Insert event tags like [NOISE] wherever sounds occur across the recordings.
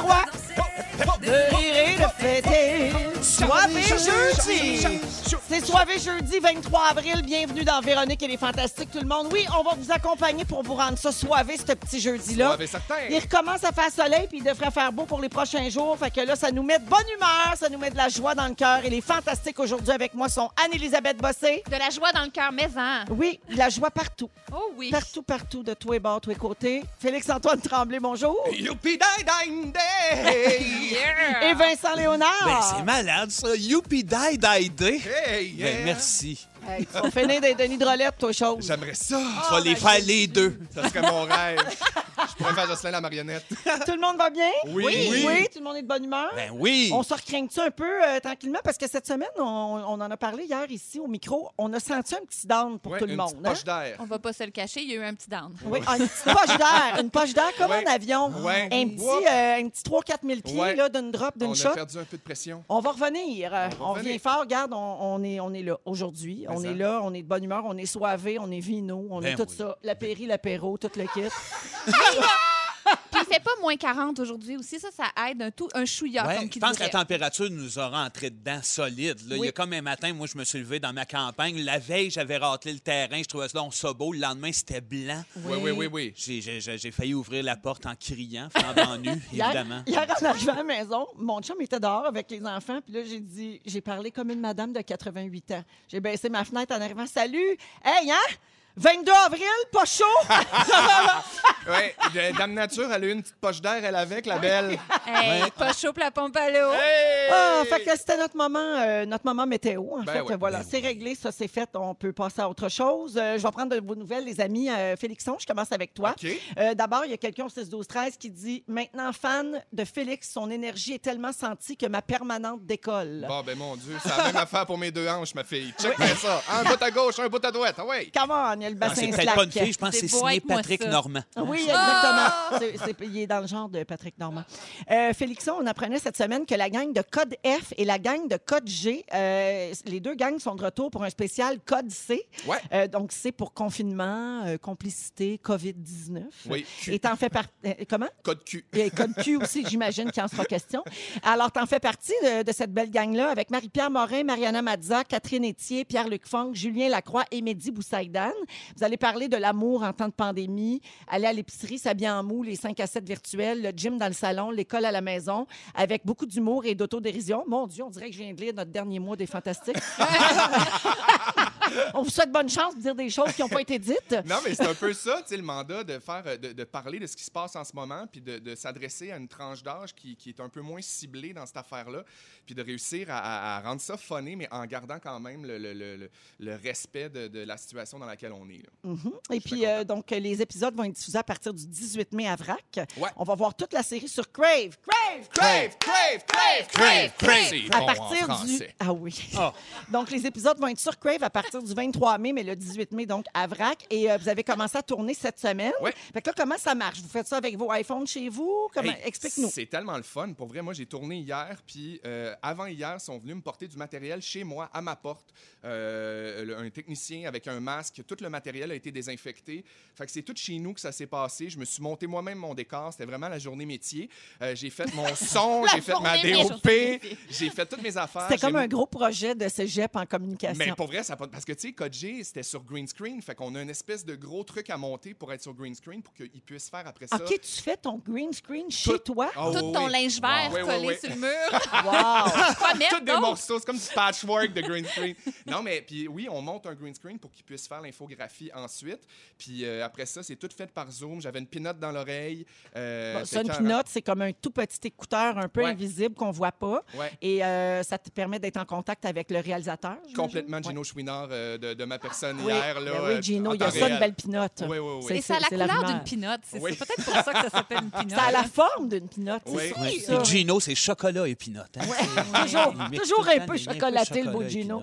le roi. De rire et de fêter. Soirée jeudi. C'est soirée jeudi 23 avril. Bienvenue dans Véronique et les Fantastiques, tout le monde. Oui, on va vous accompagner pour vous rendre ça soirée, ce petit jeudi-là. Certain. Il recommence à faire soleil, puis il devrait faire beau pour les prochains jours. Fait que là, ça nous met de bonne humeur, ça nous met de la joie dans le cœur. Et les Fantastiques aujourd'hui avec moi sont Anne-Élisabeth Bossé. De la joie dans le cœur, mais hein. Oui, de la joie partout. Oh oui. Partout, partout, de tous les bords, tous les côtés. Félix-Antoine Tremblay, bonjour. Youpi die day. Yeah. [LAUGHS] Et Vincent Léonard. Ben, c'est malade, ça. Youpi die die day. Hey, yeah. Ben, merci. Hey, tu vas finir d'être Denis Drolette, toi, chose. J'aimerais ça. Tu vas les faire les deux. Ça serait mon rêve. Je pourrais faire Jocelyn la marionnette. [LAUGHS] Tout le monde va bien? Oui. Oui, Oui. tout le monde est de bonne humeur? Ben oui. On se recraint-tu un peu euh, tranquillement? Parce que cette semaine, on, on en a parlé hier ici au micro. On a senti un petit down pour tout le une monde. petite hein? poche d'air. On va pas se le cacher, il y a eu un petit down. Oui, ah, une petite poche d'air. Une poche d'air comme un avion. Un petit, euh, un petit 3-4 000 pieds là, d'une drop, d'une On shot. a perdu un peu de pression. On va revenir. On On, va revenir. fort. Regarde, on, on est, on est là aujourd'hui. On est là, on est de bonne humeur, on est soivé, on est vino, on Ben est tout oui. ça. L'apéri, l'apéro, tout le kit. [LAUGHS] Fait pas moins 40 aujourd'hui aussi. Ça, ça aide un, tout, un chouïa, Ouais, comme je pense que la température nous aura entré dedans solide. là. Il y a comme un matin, moi, je me suis levé dans ma campagne. La veille, j'avais râtelé le terrain. Je trouvais ça donc ça beau. Le lendemain, c'était blanc. Oui, oui, oui, oui. J'ai- J'ai j'ai- j'ai failli ouvrir la porte en criant, flambant [LAUGHS] nu, Hier, évidemment. hier, en arrivant à la maison, mon chum était dehors avec les enfants. Puis là, j'ai dit, j'ai parlé comme une madame de 88 ans. J'ai baissé ma fenêtre en arrivant. Salut! Hey, hein? 22 avril, pas chaud! [LAUGHS] [LAUGHS] De- Dame Nature, elle a eu une petite poche d'air, elle avec, la belle. [LAUGHS] Hey, pas chaud pour la pompe à l'eau. Hey! Ah, fait que c'était notre moment, euh, notre moment météo. En Ben fait, oui. voilà, Ben c'est réglé, ça c'est fait. On peut passer à autre chose. Euh, je vais prendre de vos nouvelles, les amis. Euh, Félixon, je commence avec toi. Euh, D'abord, il y a quelqu'un au 6 12 13 qui dit maintenant fan de Félix, son énergie est tellement sentie que ma permanente décolle. Bon, ben mon Dieu, c'est la même affaire pour mes deux hanches, ma fille. Check bien ça. Un bout à gauche, un bout à droite. Ah ouais. Come on, il y a le Ah, bassin c'est peut-être pas une fille, je pense que C'est beau signé Patrick ça. Normand. Oui, exactement. C'est- c'est- il est dans le genre de Patrick Normand. Euh, Félixon, on apprenait cette semaine que la gang de Code F et la gang de Code G, euh, les deux gangs sont de retour pour un spécial Code C. Ouais. Euh, donc, c'est pour confinement, euh, complicité, COVID-19. Oui, Q. Et t'en fais partie. comment? Code Q. Et Code Q aussi, j'imagine qu'il en sera question. Alors, t'en fais partie de, de cette belle gang-là avec Marie-Pierre Morin, Mariana Mazza, Catherine Etier, Pierre-Luc Funk, Julien Lacroix et Mehdi Boussaïdan. Vous allez parler de l'amour en temps de pandémie, aller à l'épicerie, s'habiller en mou, les 5 à 7 virtuels, le gym dans le salon, l'école à la maison, avec beaucoup d'humour et d'autodérision. Mon Dieu, on dirait que je viens de lire notre dernier mois des Fantastiques. [LAUGHS] on vous souhaite bonne chance de dire des choses qui n'ont pas été dites. Non, mais c'est un peu ça, tu sais, le mandat de faire, euh, de, de parler de ce qui se passe en ce moment, puis de, de s'adresser à une tranche d'âge qui, qui est un peu moins ciblée dans cette affaire-là, puis de réussir à, à- à rendre ça funné, mais en gardant quand même le, le- le- le- le respect de, de la situation dans laquelle on est. Mhm. Et puis, euh, donc, euh, les épisodes vont être diffusés à partir du 18 mai à VRAC. Ouais. On va voir toute la série sur Crave. Crave! Crave, crave, crave, Crave, crave. C'est À bon partir en du. Ah oui. Ah. Donc, les épisodes vont être sur Crave à partir du 23 mai, mais le 18 mai, donc, à VRAC. Et euh, vous avez commencé à tourner cette semaine. Ouais. Fait que là, comment ça marche? Vous faites ça avec vos iPhones chez vous? Comment... Hey, Explique-nous. C'est tellement le fun. Pour vrai, moi, j'ai tourné hier, puis euh, avant hier, ils sont venus me porter du matériel chez moi, à ma porte. Euh, le- un technicien avec un masque, tout le matériel a été désinfecté. Fait que c'est tout chez nous que ça s'est passé. Je me suis monté moi-même mon décor. C'était vraiment la journée métier. J'ai fait mon [LAUGHS] son, j'ai fait ma DOP, j'ai fait toutes mes affaires. C'était comme un gros projet de cégep en communication. mais pour vrai, ça parce que tu sais, Code G, c'était sur green screen, fait qu'on a une espèce de gros truc à monter pour être sur green screen pour qu'ils puissent faire après ça. OK, tu fais ton green screen chez Tout- toi? Ah, Tout oui, ton oui. linge vert Oui, oui, collé oui. sur le mur. [LAUGHS] Wow! Quoi mettre Toutes des morceaux, c'est comme du patchwork de green screen. non, mais puis oui, on monte un green screen pour qu'ils puissent faire l'infographie ensuite. Puis euh, après ça, c'est tout fait par Zoom. J'avais une pinotte dans l'oreille. Euh, Bon, ça, une pinotte, c'est comme un tout petit écouteur un peu Ouais. invisible qu'on voit pas. Ouais. Et euh, ça te permet d'être en contact avec le réalisateur. Complètement Ouais. Gino Chouinard, euh, euh, de, de ma personne Oui, hier. Là, ben euh, oui, Gino, en il y a ça, une belle pinotte. Oui, oui, oui. C'est- a la c'est couleur d'une pinotte. C'est Oui. c'est peut-être pour ça que ça s'appelle une [LAUGHS] pinotte. Ça a la forme d'une pinotte. c'est Oui. Puis Gino, c'est chocolat et pinot. hein. [LAUGHS] Toujours, un peu chocolaté, le beau Gino.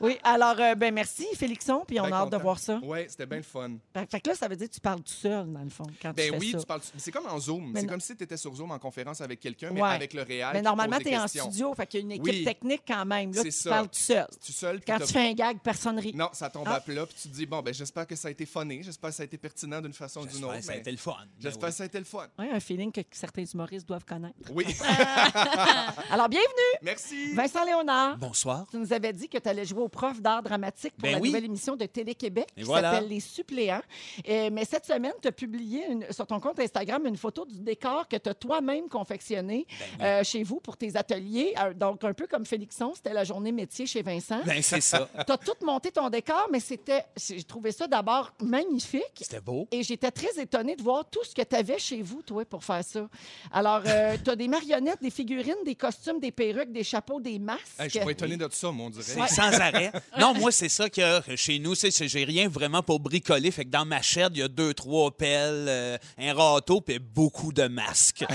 Oui, alors, euh, ben merci, Félixon, puis on Ben a hâte de voir ça. Oui, c'était bien le fun. Fait fait que là, ça veut dire que tu parles tout seul, dans le fond, quand tu Ben fais oui, ça. tu parles. C'est comme en Zoom. C'est comme si tu étais sur Zoom en conférence avec quelqu'un, mais avec le réel. Mais normalement, tu es en studio, fait qu'il y a une équipe Oui. technique quand même. Là, C'est tu parles tout seul. Tu Quand tu fais un gag, personne rit. Non, ça tombe Ah. à plat, puis tu te dis, bon, ben j'espère que ça a été funné, j'espère que ça a été pertinent d'une façon ou d'une J'espère autre. que ça a mais été le fun. J'espère oui. que ça a été le fun. Ouais, un feeling que certains humoristes doivent connaître. Oui. [LAUGHS] Alors, bienvenue, Merci. Vincent Léonard. Bonsoir. Tu nous avais dit que tu allais jouer au prof d'art dramatique pour Ben la oui. nouvelle émission de Télé-Québec Et qui voilà. s'appelle Les Suppléants. Euh, mais cette semaine, tu as publié une- sur ton compte Instagram une photo du décor que tu as toi-même confectionné Ben oui. euh, chez vous pour tes ateliers. Euh, donc, un peu comme Félixon, c'était la journée métier chez Vincent. Ben, c'est ça. Tu as tout monté ton décor, mais c'était, j'ai trouvé ça d'abord magnifique. C'était beau. Et j'étais très étonnée de voir tout ce que tu avais chez vous, toi, pour faire ça. Alors, [LAUGHS] tu as des marionnettes, des figurines, des costumes, des perruques, des chapeaux, des masques. Hey, je suis pas étonné de ça, moi, on dirait. C'est sans arrêt. [LAUGHS] Non, moi, c'est ça qu'il y a chez nous. c'est- J'ai rien vraiment pour bricoler. Fait que dans ma chaîne, il y a deux, trois pelles, euh, un râteau, puis beaucoup de masques. [LAUGHS]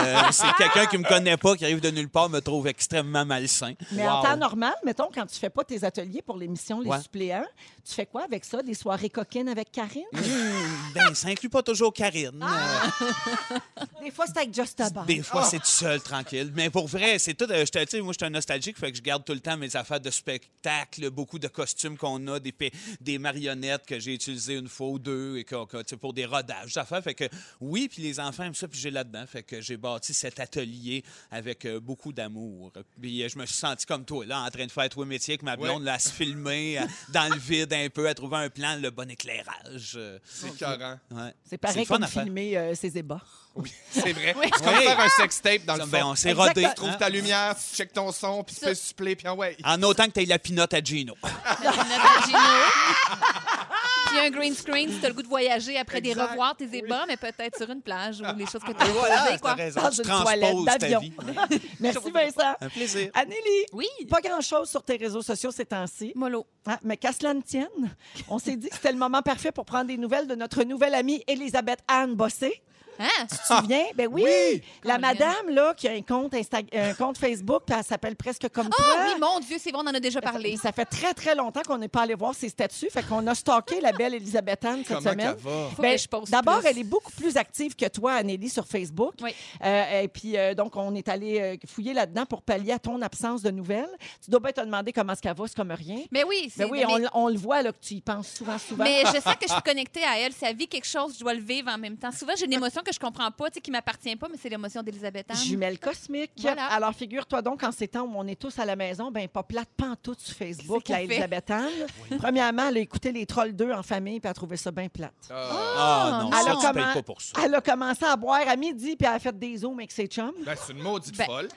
Euh, c'est quelqu'un qui me connaît pas, qui arrive de nulle part, me trouve extrêmement malsain. Mais en Wow. temps normal, mettons, quand tu fais pas tes ateliers pour l'émission Les Ouais. suppléants, tu fais quoi avec ça? Des soirées coquines avec Karine? Mmh, ben, ça inclut pas toujours Karine. [LAUGHS] Des fois, c'est avec Just About. des fois, c'est tout seul, tranquille. Mais pour vrai, c'est tout. euh, je te- tu sais, moi, je suis un nostalgique, fait que je garde tout le temps mes affaires de spectacle, beaucoup de costumes qu'on a, des, marionnettes que j'ai utilisées une fois ou deux et que, que, tu sais, pour des rodages, des affaires. Fait que oui, puis les enfants aiment ça, puis j'ai là-dedans. Fait que j'ai bâti cet atelier avec euh, beaucoup d'amour. Puis euh, je me suis senti comme toi, là, en train de faire trois métiers avec ma blonde, là, à se filmer euh, dans le vide un peu, à trouver un plan, le bon éclairage. euh, C'est ouais. C'est pareil comme filmer euh, ses ébats. Oui, c'est vrai. Oui. C'est comme Oui. faire un sextape dans le Ben, fond. on s'est rodé. Tu trouves hein? ta lumière, tu checkes ton son, puis tu fais suppler, puis ah ouais. En autant que tu aies la pinotte à Gino. La pinotte à Gino. [LAUGHS] Puis un green screen si t'as le goût de voyager après des Exact. revoirs, tes ébats, mais peut-être sur une plage ou les choses que tu as Voilà, posées, t'as quoi. raison. Dans Tu une transposes toilette ta d'avion. vie. [LAUGHS] Merci, Vincent. Un plaisir. Anneli, Oui. pas grand-chose sur tes réseaux sociaux ces temps-ci. Mollo. Ah, mais qu'à cela ne tienne, on s'est dit que c'était le moment parfait pour prendre des nouvelles de notre nouvelle amie Elisabeth Anne Bossé. Hein? Tu te souviens? Ben oui! Oui! La madame, là, qui a un compte, Insta- un compte Facebook, puis elle s'appelle presque comme Ah toi. oui, mon Dieu, c'est bon, on en a déjà parlé. Ça fait très, très longtemps qu'on n'est pas allé voir ses statuts. Fait qu'on a stalké la belle Elisabeth Anne cette Comment semaine. Ben, D'abord, elle est beaucoup plus active que toi, Anneli, sur Facebook. Oui. Euh, et puis, euh, donc, on est allé euh, fouiller là-dedans pour pallier à ton absence de nouvelles. Tu dois bien te demander comment est-ce qu'elle va, c'est comme rien. Mais oui, c'est Ben oui, mais, on, on le voit là, que tu y penses souvent, souvent. mais je sais [LAUGHS] que je suis connectée à elle. Elle vit quelque chose, je dois le vivre en même temps. Souvent, j'ai une émotion que je comprends pas, tu sais, qui m'appartient pas, mais c'est l'émotion d'Elisabeth Anne. Jumelle cosmique. Voilà. Alors, figure-toi donc, en ces temps où on est tous à la maison, ben pas plate pantoute sur Facebook, la? Elisabeth Anne. [LAUGHS] Premièrement, elle a écouté les Trolls 2 en famille, puis elle a trouvé ça bien plate. Ah, Ah non, non. ça, tu comment- payes pas pour ça. Elle a commencé à boire à midi, puis elle a fait des zooms avec ses chums. ben, c'est une maudite Ben- folle.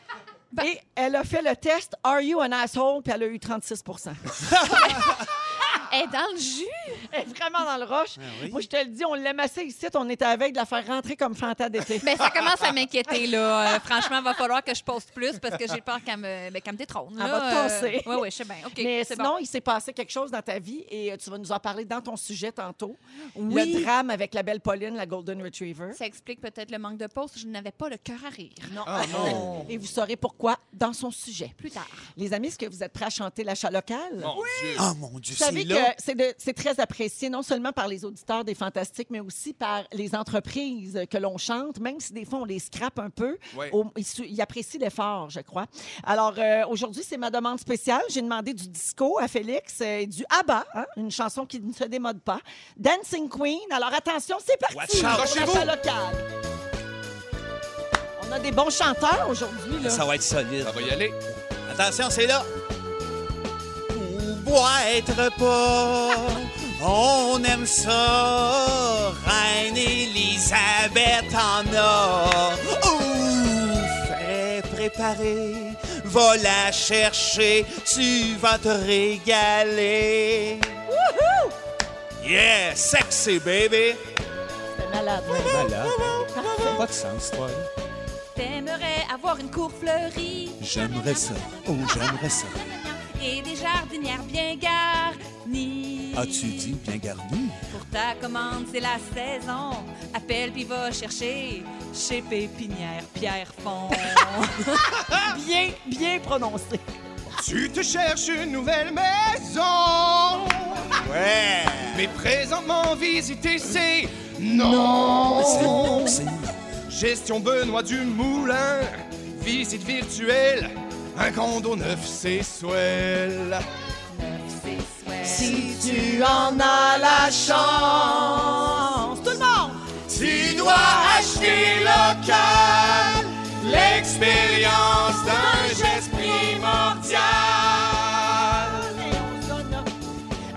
Et elle a fait le test Are you an asshole? Puis elle a eu 36 [LAUGHS] [LAUGHS] Elle est dans le jus. Elle est vraiment dans le roche. Ah oui. Moi, je te le dis, on l'aimait assez ici. On était avec de la faire rentrer comme Fanta d'été. Ben, ça commence à [LAUGHS] m'inquiéter, là. Euh, franchement, il va falloir que je poste plus parce que j'ai peur qu'elle me, ben, qu'elle me détrône. Elle va te tasser. Oui, oui, je sais bien. Mais c'est sinon, bon. il s'est passé quelque chose dans ta vie et euh, tu vas nous en parler dans ton sujet tantôt. Oui. Le drame avec la belle Pauline, la Golden Retriever. Ça explique peut-être le manque de pause. Je n'avais pas le cœur à rire. Non. Ah non! Et vous saurez pourquoi dans son sujet. Plus tard. Les amis, est-ce que vous êtes prêts à chanter l'achat local? Mon Dieu! Ah mon Dieu, c'est là. C'est très apprécié, non seulement par les auditeurs des Fantastiques, mais aussi par les entreprises que l'on chante, même si des fois on les scrape un peu. Ouais. au- ils, apprécient l'effort, je crois. Alors, euh, aujourd'hui, c'est ma demande spéciale. J'ai demandé du disco à Félix et du ABBA, hein, une chanson qui ne se démode pas. Dancing Queen. Alors, attention, c'est parti pour. On a des bons chanteurs aujourd'hui. Ça va être solide. Ça va y aller. Attention, c'est là. Boîte pas, on aime ça. Reine Elisabeth en a. Ouh, fais préparer, va la chercher, tu vas te régaler. Yeah, sexy baby. C'est malade. Malade. Pas de sens, toi. T'aimerais avoir une cour fleurie. J'aimerais ça. Oh, j'aimerais ça. Et des jardinières bien garnies. As-tu dit bien garni? Pour ta commande, c'est la saison. Appelle puis va chercher chez Pépinière Pierre Fond. [LAUGHS] Bien, bien prononcé. Tu te cherches une nouvelle maison. Ouais! Mais présentement, visiter, c'est non. C'est Gestion Benoît du Moulin. Visite virtuelle. Un condo neuf, c'est swell. Si tu en as la chance. Tout le monde! Tu dois acheter local. L'expérience d'un geste primordial.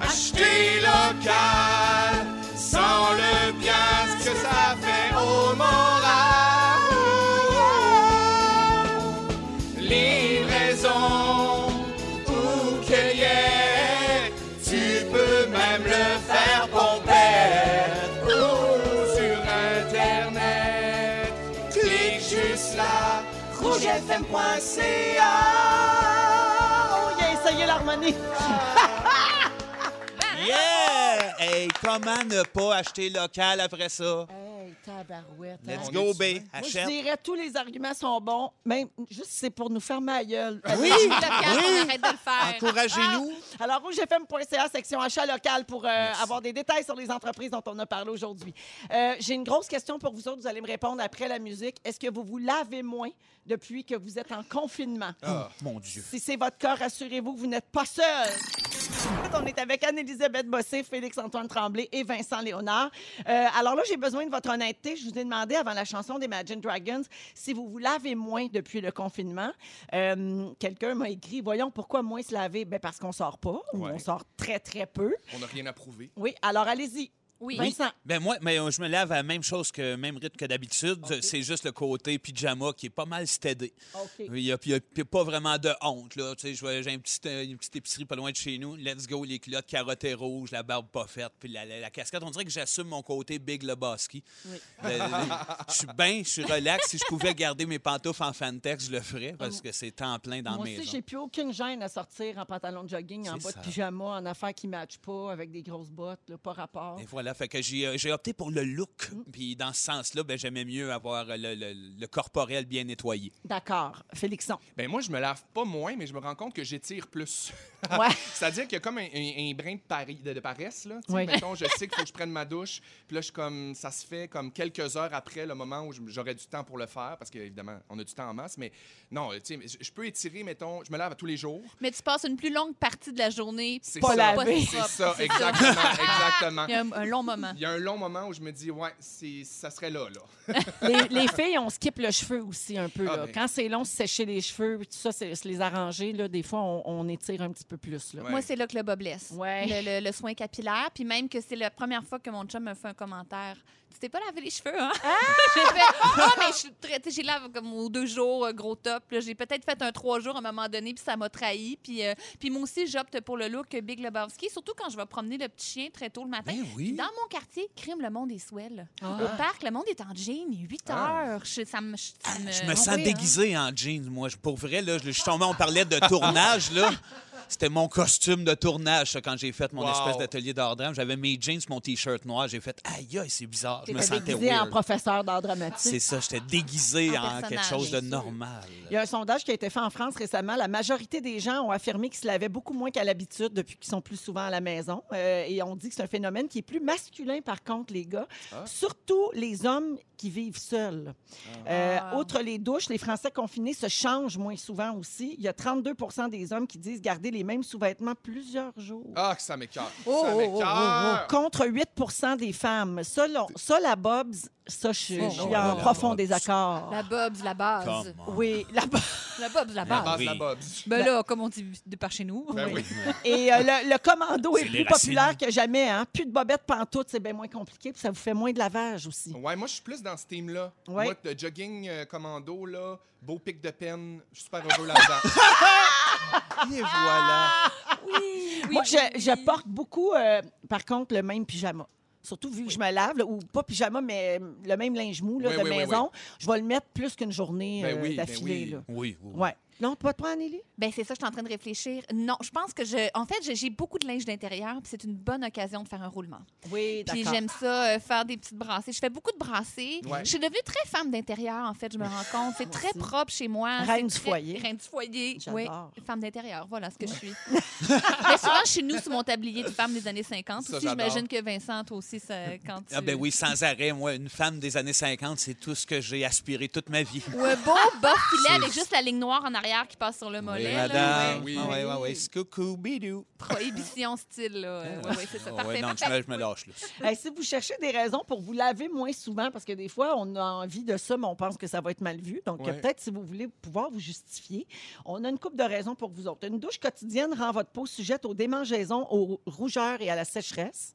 Acheter local. Sans le bien ce que ça fait au moral. rougefm.ca. Oh, il a essayé l'harmonie. Yeah! Hey, comment ne pas acheter local après ça? Hey, tabarouette. Let's hein? go, B. Moi, je Achète. dirais tous les arguments sont bons, même juste si c'est pour nous fermer la gueule. Oui! Oui! on arrête de le faire. Encouragez-nous. Alors, rougefm.ca, section achat local, pour euh, avoir des détails sur les entreprises dont on a parlé aujourd'hui. Euh, J'ai une grosse question pour vous autres. Vous allez me répondre après la musique. Est-ce que vous vous lavez moins depuis que vous êtes en confinement? Ah. Mon Dieu. Si c'est votre cas, rassurez-vous que vous n'êtes pas seul. On est avec Anne-Élisabeth Bossé, Félix-Antoine Tremblay et Vincent Léonard. Euh, alors là, j'ai besoin de votre honnêteté. Je vous ai demandé avant la chanson d'Imagine Dragons si vous vous lavez moins depuis le confinement. Euh, Quelqu'un m'a écrit, voyons, pourquoi moins se laver? Ben parce qu'on sort pas ou Ouais. on sort très, très peu. On n'a rien à prouver. Oui, alors allez-y. Oui. Vincent. Ben moi, mais euh, je me lave à la même chose que même rythme que d'habitude. C'est juste le côté pyjama qui est pas mal stédé. OK. Il n'y a, pas vraiment de honte. Là. Tu sais, J'ai un petit, euh, une petite épicerie pas loin de chez nous. Let's go, les culottes carottées rouges, la barbe pas faite, puis la, la- la casquette. On dirait que j'assume mon côté Big Lebowski. Oui. Le- le- Je suis bien, je suis relax. Si je pouvais garder mes pantoufles en Fantex, je le ferais parce que c'est temps plein dans Moi la aussi, j'ai plus aucune gêne à sortir en pantalon de jogging, en bas ça. de pyjama, en affaires qui ne matchent pas, avec des grosses bottes, là, pas rapport. Et voilà, fait que j'ai euh, j'ai opté pour le look. Mm. Puis dans ce sens-là, ben, j'aimais mieux avoir le, le- le corporel bien nettoyé. D'accord. Félixon. Ben moi, je me lave pas moins, mais je me rends compte que j'étire plus. Ouais. [LAUGHS] C'est-à-dire qu'il y a comme un, un- un brin de, pari- de, de paresse. Là. Oui. Mettons, je sais qu'il faut que je [LAUGHS] prenne ma douche. Puis là, je comme, ça se fait comme quelques heures après le moment où j'aurais du temps pour le faire, parce qu'évidemment, on a du temps en masse. Mais non, tu sais, je- je peux étirer, mettons, je me lave tous les jours. Mais tu passes une plus longue partie de la journée. C'est Pas ça. lavé. C'est ça, C'est exactement, [LAUGHS] exactement. Il y a un, un long moment. Il y a un long moment où je me dis, ouais, c'est, ça serait là, là. [LAUGHS] les, les filles, on skip le cheveu aussi un peu. Ah, là. ben. Quand c'est long, se sécher les cheveux, tout ça, c'est se les arranger. Là, des fois, on, on étire un petit peu plus. Là. Ouais. Moi, c'est là que le bas blesse. Ouais. Le, le- le soin capillaire. Puis même que c'est la première fois que mon chum me fait un commentaire. Tu t'es pas lavé les cheveux, hein? [LAUGHS] j'ai fait, oh, mais je suis très- tu sais, j'ai lavé comme aux deux jours, euh, gros top. Là, J'ai peut-être fait un trois jours à un moment donné, puis ça m'a trahi. Puis, euh, puis moi aussi, j'opte pour le look Big Lebowski, surtout quand je vais promener le petit chien très tôt le matin. Ben oui. Dans mon quartier, crime, le monde est swell. Ah. Au parc, le monde est en jean, il est 8 Ah. heures. Je, ça me, je- ça me, Je me Ah sens oui, hein? déguisé en jeans, moi. Je- Pour vrai, là, je, je suis tombé, on parlait de tournage, là. C'était mon costume de tournage, ça, quand j'ai fait mon Wow. espèce d'atelier d'art drame. J'avais mes jeans, mon T-shirt noir. J'ai fait, aïe, aïe, c'est bizarre. Je me T'étais sentais déguisé en professeur d'art C'est dramatique. ça, j'étais déguisé En en, quelque chose de normal. Il y a un sondage qui a été fait en France récemment. La majorité des gens ont affirmé qu'ils se lavaient beaucoup moins qu'à l'habitude depuis qu'ils sont plus souvent à la maison. Euh, et on dit que c'est un phénomène qui est plus masculin, par contre, les gars. Ah. Surtout les hommes qui vivent seuls. Euh, Ah. outre les douches, les Français confinés se changent moins souvent aussi. Il y a 32 des hommes qui disent garder les mêmes sous-vêtements plusieurs jours. Ah, que ça m'écœure. Oh, ça oh, oh, m'écœure. Contre 8 des femmes. Ça, là, ça, la Bobs, ça, je suis Oh, je suis non, en la profond Bobs. désaccord. La bobs, la base. Come on. Oui, la Bobs. [LAUGHS] La bobs, la La base. base la Bobs. Ben là, comme on dit de par chez nous. Ben oui. [LAUGHS] Et euh, le, le commando est, C'est plus racines. populaire que jamais. Hein? Plus de bobettes pantoute, c'est bien moins compliqué, puis ça vous fait moins de lavage aussi. Ouais, moi, je suis plus dans ce team-là. Ouais. Moi, de jogging euh, commando, là, beau pic de peine, je suis super heureux là-dedans. [LAUGHS] Et voilà. Oui, Moi, oui, je, porte beaucoup, euh, par contre, le même pyjama. Surtout vu que je me lave, là, ou pas pyjama, mais euh, le même linge mou là, Oui, de oui, oui, maison. Je vais le mettre plus qu'une journée Ben euh, oui, ben d'affilée. oui. là. Oui, oui. oui. Ouais. Non, pas toi, Anneli? Ben c'est ça, je suis en train de réfléchir. Non, je pense que je. En fait, j'ai- beaucoup de linge d'intérieur, puis c'est une bonne occasion de faire un roulement. Oui, Puis j'aime ça, euh, faire des petites brassées. Je fais beaucoup de brassées. Ouais. Je suis devenue très femme d'intérieur, en fait, je me rends compte. C'est très propre chez moi. Reine du très- foyer. Reine du foyer, oui. Femme d'intérieur, voilà ce que je suis. [LAUGHS] Mais souvent, suis nous sur mon tablier de femme des années 50. Ça, aussi, j'imagine que Vincent, toi aussi, ça, quand tu... Ah ben oui, sans arrêt. Moi, une femme des années 50, c'est tout ce que j'ai aspiré toute ma vie. Ou un beau bas filet avec juste la ligne noire en arrière qui passe sur le mollet. Oui, là. madame. Oui. Ah, ouais, ouais, ouais. Scoucou, bidou. Prohibition style, là. Ouais, ouais, c'est ça. Ah, Parfait, non, parfait. je me, je me lâche, là. [LAUGHS] Hey, si vous cherchez des raisons pour vous laver moins souvent, parce que des fois, on a envie de ça, mais on pense que ça va être mal vu. Donc, Ouais. peut-être si vous voulez pouvoir vous justifier, on a une couple de raisons pour vous autres. Une douche quotidienne rend votre peau sujette aux démangeaisons, aux rougeurs et à la sécheresse.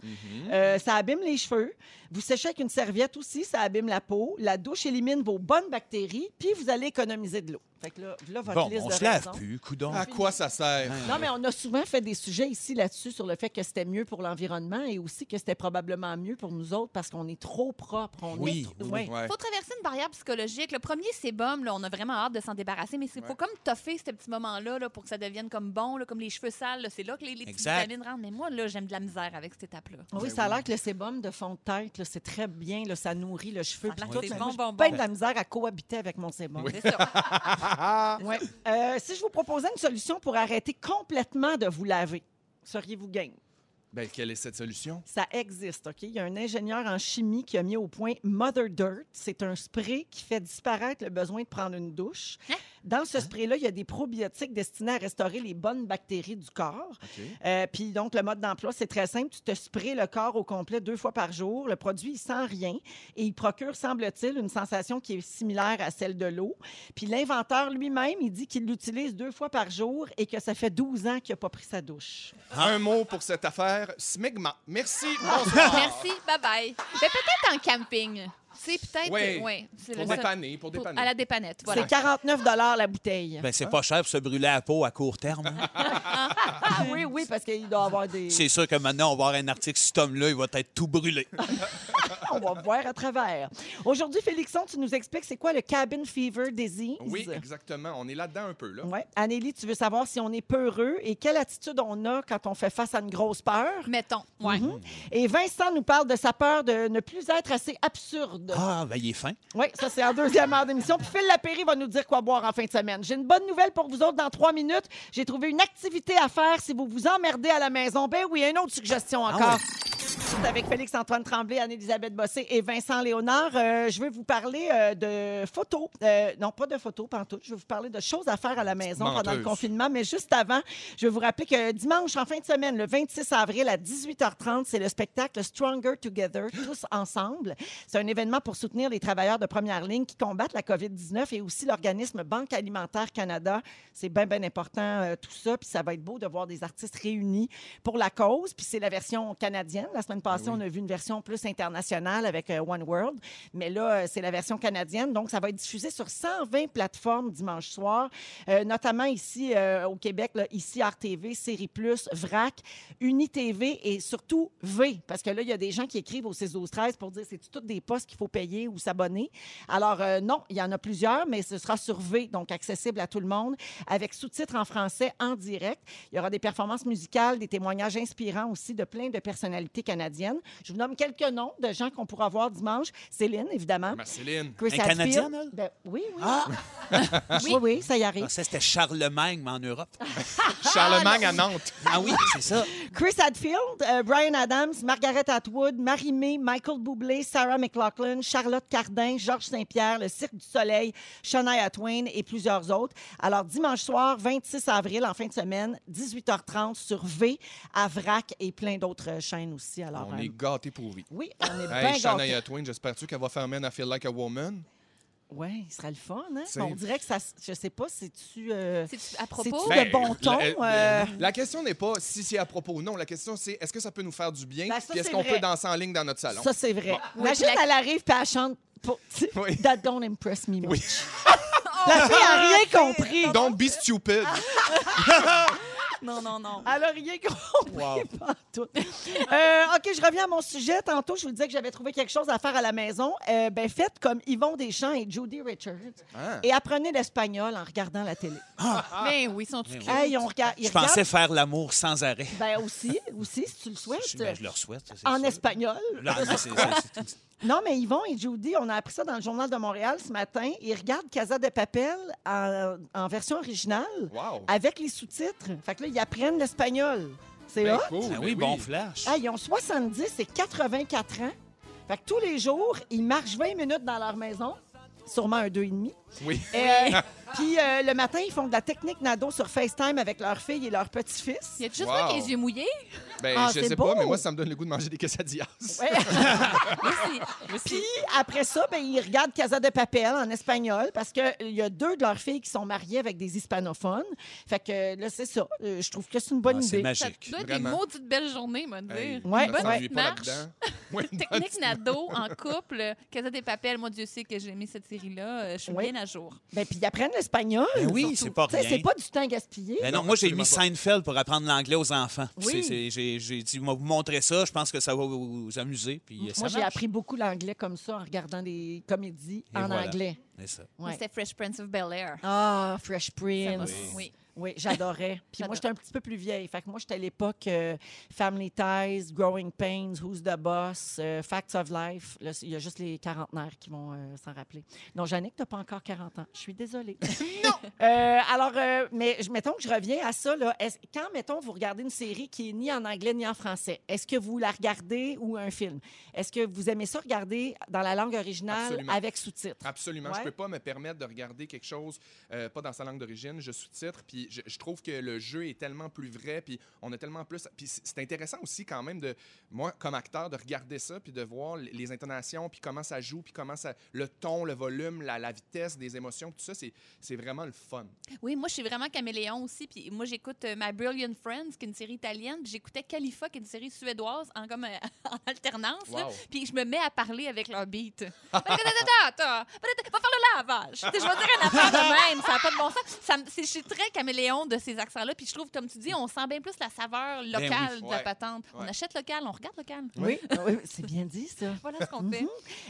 Euh, ça abîme les cheveux. Vous séchez avec une serviette aussi, ça abîme la peau. La douche élimine vos bonnes bactéries, puis vous allez économiser de l'eau. Fait que là, là votre Bon, liste on de se lave plus, coudon. À quoi ça sert? Non, mais on a souvent fait des sujets ici là-dessus sur le fait que c'était mieux pour l'environnement et aussi que c'était probablement mieux pour nous autres parce qu'on est trop propre. On Oui, est... oui, ouais. Ouais. faut traverser une barrière psychologique. Le premier sébum, là, on a vraiment hâte de s'en débarrasser, mais il faut Ouais. comme toffer ce petit moment-là là, pour que ça devienne comme bon, là, comme les cheveux sales. là. C'est là que les, les petites Exact. vitamines rentrent. Mais moi, là, j'aime de la misère avec cette étape-là. Oui, Ben ça a oui. l'air que le sébum de fond de tête, là, c'est très bien, là, ça nourrit le cheveu. Ça a puis l'air tout, que c'est mais bon, moi, j'ai bon, bien bon. de la misère à cohabiter avec mon sébum. C'est ça. [LAUGHS] [LAUGHS] Ouais. Euh, si je vous proposais une solution pour arrêter complètement de vous laver, seriez-vous game? Ben, quelle est cette solution? Ça existe, OK? Il y a un ingénieur en chimie qui a mis au point Mother Dirt. C'est un spray qui fait disparaître le besoin de prendre une douche. Hein? Dans ce spray-là, il y a des probiotiques destinés à restaurer les bonnes bactéries du corps. Euh, Puis donc, le mode d'emploi, c'est très simple. Tu te sprays le corps au complet deux fois par jour. Le produit, il sent rien et il procure, semble-t-il, une sensation qui est similaire à celle de l'eau. Puis l'inventeur lui-même, il dit qu'il l'utilise deux fois par jour et que ça fait 12 ans qu'il n'a pas pris sa douche. Un mot pour cette affaire. Smegma. Merci. [LAUGHS] Bonsoir. Merci. Bye-bye. Mais peut-être en camping. C'est peut-être. Oui. ouais, c'est Pour le dépanner, pour pour- dépanner. à la dépannette. Voilà. C'est 49 la bouteille. Ben, c'est pas cher pour se brûler la peau à court terme. hein. Ah oui, oui, parce qu'il doit y avoir des... C'est sûr que maintenant, on va avoir un article, cet homme-là, il va être tout brûlé. [LAUGHS] On va voir à travers. Aujourd'hui, Félixon, tu nous expliques c'est quoi le cabin fever disease? Oui, exactement. On est là-dedans un peu, là. Ouais. Anélie, tu veux savoir si on est peureux et quelle attitude on a quand on fait face à une grosse peur? Mettons. Ouais. Mhm. Et Vincent nous parle de sa peur de ne plus être assez absurde. Ah, ben, il est fin. Oui, ça, c'est en deuxième heure d'émission. Puis Phil Lapéry va nous dire quoi boire en fin de semaine. J'ai une bonne nouvelle pour vous autres dans trois minutes. J'ai trouvé une activité à faire si vous vous emmerdez à la maison. Ben oui, une autre suggestion encore. C'est avec Félix-Antoine Tremblay, Anne-Élisabeth Bossé et Vincent Léonard. Euh, je vais vous parler euh, de photos. Euh, non, pas de photos, pantoute. Je vais vous parler de choses à faire à la maison pendant le confinement. Mais juste avant, je vais vous rappeler que dimanche, en fin de semaine, le 26 avril à 18h30, c'est le spectacle Stronger Together, [GASPS] tous ensemble. C'est un événement pour soutenir les travailleurs de première ligne qui combattent la COVID-19 et aussi l'organisme Banque alimentaire Canada. C'est bien, bien important, tout ça. Puis ça va être beau de voir des artistes réunis pour la cause. Puis c'est la version canadienne. La semaine passée, Ben oui. on a vu une version plus internationale avec euh, One World. Mais là, euh, c'est la version canadienne. Donc, ça va être diffusé sur 120 plateformes dimanche soir, euh, notamment ici au Québec, là, ici RTV, Série Plus, VRAC, UniTV et surtout V. Parce que là, il y a des gens qui écrivent au 6 12 13 pour dire c'est toutes des postes qu'il faut payer ou s'abonner? Alors, non, il y en a plusieurs, mais ce sera sur V, donc accessible à tout le monde, avec sous-titres en français en direct. Il y aura des performances musicales, des témoignages inspirants aussi de plein de personnalités canadiennes. Je vous nomme quelques noms de gens qu'on pourra voir dimanche. Céline, évidemment. Marceline. Chris Un Canadien, Hadfield. elle? Ben, oui, oui. Ah! [LAUGHS] oui, oui, ça y arrive. Ah, ça, c'était Charlemagne, mais en Europe. [LAUGHS] [LAUGHS] Charlemagne à Nantes. Ah oui, c'est ça. Chris Hadfield, euh, Brian Adams, Margaret Atwood, Marie-Mé, Michael Bublé, Sarah McLachlan, Charlotte Cardin, Georges Saint-Pierre, le Cirque du Soleil, Shania Twain et plusieurs autres. Alors, dimanche soir, 26 avril, en fin de semaine, 18h30 sur V, à VRAC et plein d'autres chaînes aussi. Alors, On euh, est gâtés pour vie. oui, on est bien Hey, gâtés. Shania Twain, j'espère-tu qu'elle va faire Man I Feel Like a Woman? Oui, il sera le fun, hein? On dirait que ça, je sais pas, c'est-tu... euh, C'est à C'est-tu propos. de bon ton? La, euh, la question n'est pas si c'est à propos ou non. La question, c'est est-ce que ça peut nous faire du bien? Ben, ça, Puis est-ce qu'on peut danser en ligne dans notre salon? Ça, c'est vrai. Oui, Imagine, la- elle arrive puis elle chante pour- Oui. That don't impress me much. Oui. [LAUGHS] La fille a rien [LAUGHS] compris. Don't be stupid. [LAUGHS] Non, non, non. Elle a rien compris. pas tout. Euh, OK, je reviens à mon sujet. Tantôt, je vous disais que j'avais trouvé quelque chose à faire à la maison. Euh, ben, faites comme Yvon Deschamps et Judy Richards Ah. et apprenez l'espagnol en regardant la télé. Mais oui, ils sont tous Mais oui. cute. Hey, on regarde, ils Je pensais regardent- faire l'amour sans arrêt. Ben aussi, aussi, si tu le souhaites. Je, ben, je leur souhaite. c'est en sûr. espagnol. Non, mais c'est- c'est- c'est- Non, mais Yvon et Judy, on a appris ça dans le Journal de Montréal ce matin. Ils regardent Casa de Papel en, en version originale Wow. avec les sous-titres. Fait que là, ils apprennent l'espagnol. C'est Ben, hot. cool, Ben ben oui, bon flash. Ah, ils ont 70 et 84 ans. Fait que tous les jours, ils marchent 20 minutes dans leur maison. Sûrement un 2,5. Oui. Euh, [LAUGHS] Puis euh, le matin, ils font de la technique nado sur FaceTime avec leur fille et leur petit-fils. Y a juste Wow. moi qui ai les yeux mouillés? Ben, Ah, je c'est sais beau. pas, mais moi, ça me donne le goût de manger des quesadillas. Ouais. [LAUGHS] Puis après ça, ben, ils regardent Casa de Papel en espagnol parce qu'il y a deux de leurs filles qui sont mariées avec des hispanophones. Fait que là, c'est ça. Euh, je trouve que c'est une bonne Ah, c'est idée. Ça magique. doit être Vraiment. une maudite belle journée, me dire. Hey, Ouais, ça bonne ouais. marche. [LAUGHS] Technique Nado en couple, Casa des Papel, moi Dieu sait que j'ai aimé cette série-là. Euh, Je suis bien à jour. Ben, puis ils apprennent l'espagnol. Ben oui, c'est pas rien. C'est pas du temps gaspillé. Ben non, moi, j'ai mis Seinfeld pour apprendre l'anglais aux enfants. Oui. J'ai j'ai dit, moi, vous montrer ça, je pense que ça va vous, amuser. Puis euh, Moi, j'ai appris beaucoup l'anglais comme ça en regardant des comédies Et en voilà. anglais. C'est ça. Ouais. C'était Fresh Prince of Bel-Air. Ah, Fresh Prince. Oui. Oui, j'adorais. [LAUGHS] Puis moi, j'étais un petit peu plus vieille. Fait que moi, j'étais à l'époque euh, Family Ties, Growing Pains, Who's the Boss, euh, Facts of Life. Là, il y a juste les quarantenaires qui vont euh, s'en rappeler. Non, Jannick, t'as pas encore 40 ans. Je suis désolée. [LAUGHS] non! [LAUGHS] alors, euh, mais mettons que je reviens à ça. Là. Quand, mettons, vous regardez une série qui est ni en anglais ni en français, est-ce que vous la regardez ou un film? Est-ce que vous aimez ça regarder dans la langue originale Absolument. avec sous-titres? Absolument. Ouais. Je peux pas me permettre de regarder quelque chose euh, pas dans sa langue d'origine. Je sous-titre, puis je, je trouve que le jeu est tellement plus vrai, puis on a tellement plus. Puis c'est intéressant aussi quand même de moi comme acteur de regarder ça, puis de voir les- intonations, puis comment ça joue, puis comment ça le ton, le volume, la, la vitesse des émotions, tout ça, c'est vraiment le fun. Oui, moi, je suis vraiment caméléon aussi. Puis moi, j'écoute euh, My Brilliant Friends, qui est une série italienne. J'écoutais Khalifa, qui est une série suédoise, en, comme, euh, [LAUGHS] en alternance. là. Puis je me mets à parler avec leur beat. [LAUGHS] Va faire le lavage. Je vais dire une affaire de même. Ça n'a pas de bon sens. Ça je suis très caméléon de ces accents-là. Puis je trouve, comme tu dis, on sent bien plus la saveur locale oui. de la Ouais. patente. On achète local, on regarde local. Oui, oui, c'est bien dit, ça. Voilà ce qu'on fait.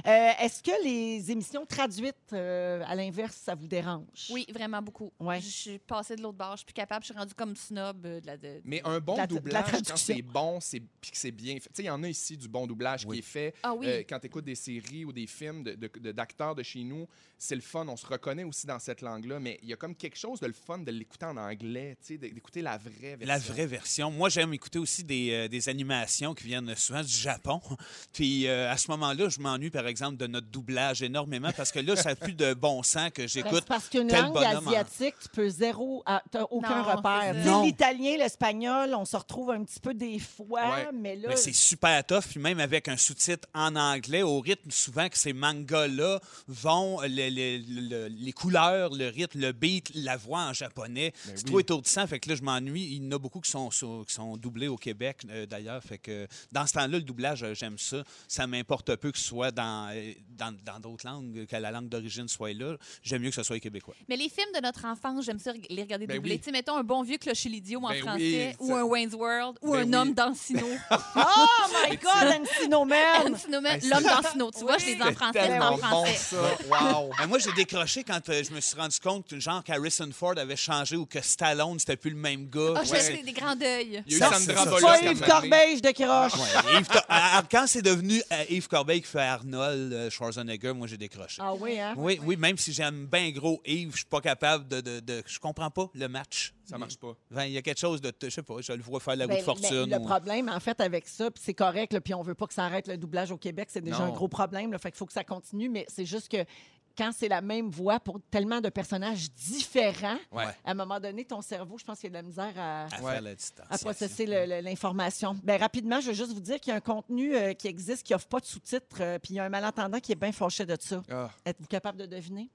Euh, Est-ce que les émissions traduites, euh, à l'inverse, ça vous dérange? Oui, vraiment beaucoup. Ouais. Je suis passée de l'autre bord. Je suis plus capable. Je suis rendue comme snob euh, de la. de- Mais un bon La- la doublage, quand c'est bon, c'est puis que c'est bien fait. Tu sais, il y en a ici du bon doublage Oui. qui est fait. Ah oui. Euh, quand tu écoutes des séries ou des films de- de- de- d'acteurs de, chez nous, c'est le fun. On se reconnaît aussi dans cette langue-là, mais il y a comme quelque chose de le fun de l'écouter en anglais, tu d'écouter la vraie version. La vraie version. Moi, j'aime écouter aussi des, euh, des animations qui viennent souvent du Japon. [LAUGHS] Puis euh, à ce moment-là, je m'ennuie, par exemple, de notre doublage énormément parce que là, ça n'a plus de bon sens que j'écoute. parce qu'une langue bonhomme en- asiatique, tu peux zéro, ah, t'as aucun Non, repère. Tu. L'italien, l'espagnol, on se retrouve un petit peu des fois, Ouais. mais là, Mais c'est super tough. Puis même avec un sous-titre en anglais, au rythme souvent que ces mangas-là vont, le- le- le- les couleurs, le rythme, le beat, la voix en japonais, Ben c'est oui. trop étourdissant. Fait que là, je m'ennuie. Il y en a beaucoup qui sont, qui sont doublés au Québec, euh, d'ailleurs. Fait que dans ce temps-là, le doublage, euh, j'aime ça. Ça m'importe peu que ce soit dans euh, dans dans d'autres langues, que la langue d'origine soit là. J'aime mieux que ce soit les québécois. Mais les films de notre enfance, j'aime ça les regarder Ben doublés. oui. Tu sais, mettons un bon vieux Clocher l'idiot en Ben français, oui, ou un Wayne's World, ou Ben un oui. homme d'Ancino. [LAUGHS] Oh my God, Encino Man! L'homme c'est- d'Ancino, tu vois, je les en français, en bon, français. ça. Wow. Ben, moi, j'ai décroché quand euh, je me suis rendu compte que genre qu'Harrison Ford avait changé ou que Stallone, c'était plus le même gars. Ah, je Ouais. sais, des grands deuils. Il y a eu Ça, Sandra c'est- Bullock Pas Yves. Corbeil, je décroche. Ouais, Yves Tor- [LAUGHS] Ah, quand c'est devenu euh, Yves Corbeil qui fait Arnold euh, Schwarzenegger, moi j'ai décroché. Ah oui, hein? Oui, oui, même si j'aime bien gros Yves, je suis pas capable de, de, de- je comprends pas le match. Ça marche pas. Enfin, Il y a quelque chose de, je sais pas, je le vois faire la roue Ben, de fortune. mais le ou- problème, en fait, avec ça, puis c'est correct, puis on veut pas que ça arrête le doublage au Québec, c'est déjà Non. un gros problème, là, fait qu'il faut que ça continue, mais c'est juste que quand c'est la même voix pour tellement de personnages différents, Ouais. à un moment donné, ton cerveau, je pense qu'il y a de la misère à, à Ouais. la à processer l'information. Ben, rapidement, je veux juste vous dire qu'il y a un contenu euh, qui existe qui n'offre pas de sous-titres, euh, puis il y a un malentendant qui est bien fâché de ça. Ah. Êtes-vous capable de deviner?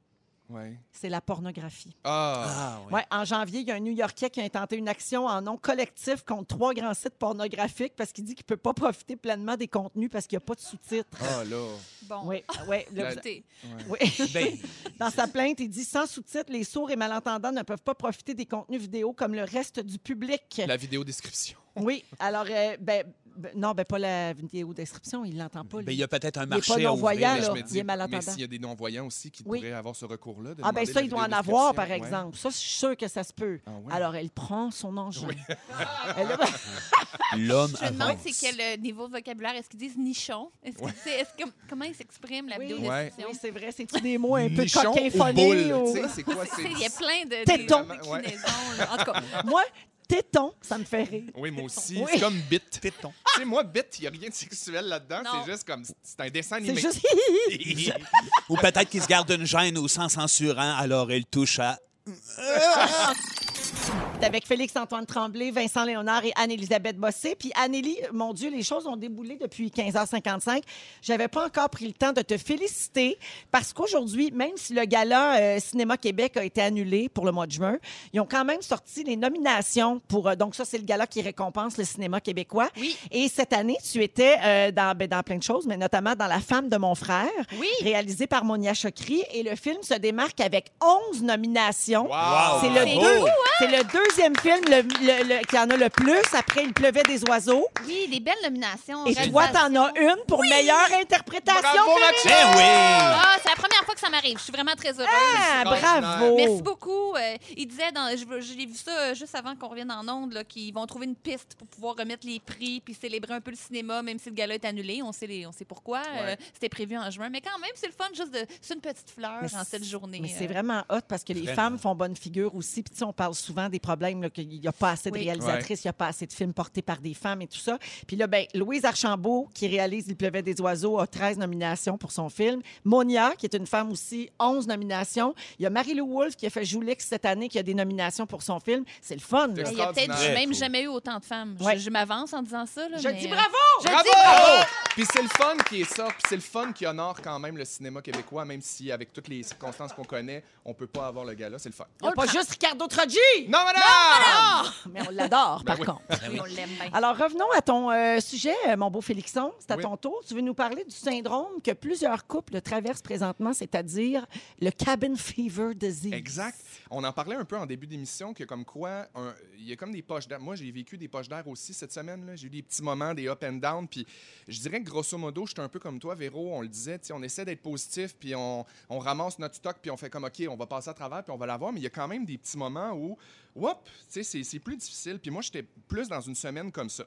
Ouais. c'est la pornographie. Ah! Ah, oui. Ouais, en janvier, il y a un New-Yorkais qui a intenté une action en nom collectif contre trois grands sites pornographiques parce qu'il dit qu'il ne peut pas profiter pleinement des contenus parce qu'il n'y a pas de sous-titres. Ah, là. Bon, Oui, ouais, le- La- écoutez, oui. [LAUGHS] Ben, [LAUGHS] Dans sa plainte, il dit sans sous-titres, les sourds et malentendants ne peuvent pas profiter des contenus vidéo comme le reste du public. La vidéo description. Oui, alors, euh, ben, ben, non, ben, pas la vidéo description, il l'entend pas. ben, lui. il y a peut-être un Il est marché pas à non-voyant, ouvrir. là. je me il est malentendant. mais s'il y a des non-voyants aussi qui Oui. pourraient avoir ce recours-là. de Ah, ben demander ça, la il doit en avoir, par ouais. exemple. Ça, je suis sûre que ça se peut. Ah ouais? Alors, elle prend son engin. [LAUGHS] Elle a- [LAUGHS] L'homme je me demande avance. c'est quel euh, niveau de vocabulaire? Est-ce qu'ils disent nichon? Est-ce qu'ils disent- est-ce que- comment ils s'expriment, la Oui. vidéo Ouais. description? Oui, c'est vrai. C'est-tu des mots un peu Nichon ou coquinphonés? boule, ou- tu sais, c'est quoi? [LAUGHS] Tu sais, c'est- Il y a plein de, Téton. de déclinaisons, là. En tout cas, Moi, téton, ça me fait rire. Oui, moi aussi. Oui. C'est comme bit. Téton. Tu sais, moi, bit, il n'y a rien de sexuel là-dedans. C'est juste comme. C'est un dessin C'est animé. juste... [LAUGHS] Ou peut-être qu'il se garde une gêne au sens censurant, alors il touche à. Avec Félix-Antoine Tremblay, Vincent Léonard et Anne-Élisabeth Bossé. Puis Annélie, mon Dieu, les choses ont déboulé depuis 15h55. J'avais pas encore pris le temps de te féliciter parce qu'aujourd'hui, même si le gala euh, Cinéma Québec a été annulé pour le mois de juin, ils ont quand même sorti les nominations pour... euh, donc ça, c'est le gala qui récompense le cinéma québécois. Oui. Et cette année, tu étais euh, dans, ben, dans plein de choses, mais notamment dans La femme de mon frère, Oui. réalisé par Monia Chokri. Et le film se démarque avec 11 nominations. Wow! C'est le, deux- c'est le deuxième film le- le- le- qui en a le plus. Après, Il pleuvait des oiseaux. oui, des belles nominations. Et toi, t'en as une pour meilleure interprétation. Bravo. Ben oui! Ah, c'est la première fois que ça m'arrive. Je suis vraiment très heureuse. Ah, bravo. Merci beaucoup. Euh, il disait, dans, je, je l'ai vu ça euh, juste avant qu'on revienne en ondes, là, qu'ils vont trouver une piste pour pouvoir remettre les prix puis célébrer un peu le cinéma, même si le gala est annulé. On sait, les- on sait pourquoi. Euh. C'était prévu en juin. Mais quand même, c'est le fun juste de. C'est une petite fleur Mais en cette journée. Mais c'est euh. vraiment hot parce que les Vraiment. femmes font bonne figure aussi. Puis, tu sais, on parle souvent des problèmes, là, qu'il n'y a pas assez de Oui. réalisatrices, il n'y a pas assez de films portés par des femmes et tout ça. Puis là, ben, Louise Archambault, qui réalise Il pleuvait des oiseaux, a 13 nominations pour son film. Monia, qui est une femme aussi, 11 nominations. Il y a Marie-Lou Wolfe, qui a fait Joulix cette année, qui a des nominations pour son film. C'est le fun. là. Il y a peut-être Extraordinaire. même jamais eu autant de femmes. Je- Ouais. Je, m'avance en disant ça. Là, Je mais, dis euh, bravo! Je Bravo! dis bravo! Puis c'est le fun qui est ça. Puis c'est le fun qui honore quand même le cinéma québécois, même si avec toutes les circonstances qu'on connaît, on peut pas avoir le gala. C'est le fun. Il y a On pas prend. juste Ricardo Trogi! Non, madame! Mais on l'adore, Ben par oui. contre. Oui, on l'aime bien. Alors, revenons à ton euh, sujet, euh, mon beau Félixon. C'est à Oui. ton tour. Tu veux nous parler du syndrome que plusieurs couples traversent présentement, c'est-à-dire le cabin fever disease. Exact. On en parlait un peu en début d'émission que comme quoi un- il y a comme des poches d'air. Moi, j'ai vécu des poches d'air aussi cette semaine. là. J'ai eu des petits moments, des up and down. Puis je dirais que grosso modo, j'étais un peu comme toi, Véro. On le disait, tu sais, on essaie d'être positif, puis on, on ramasse notre stock, puis on fait comme OK, on va passer à travers, puis on va l'avoir. Mais il y a quand même des petits moments où, c'est- c'est plus difficile. Puis moi, j'étais plus dans une semaine comme ça.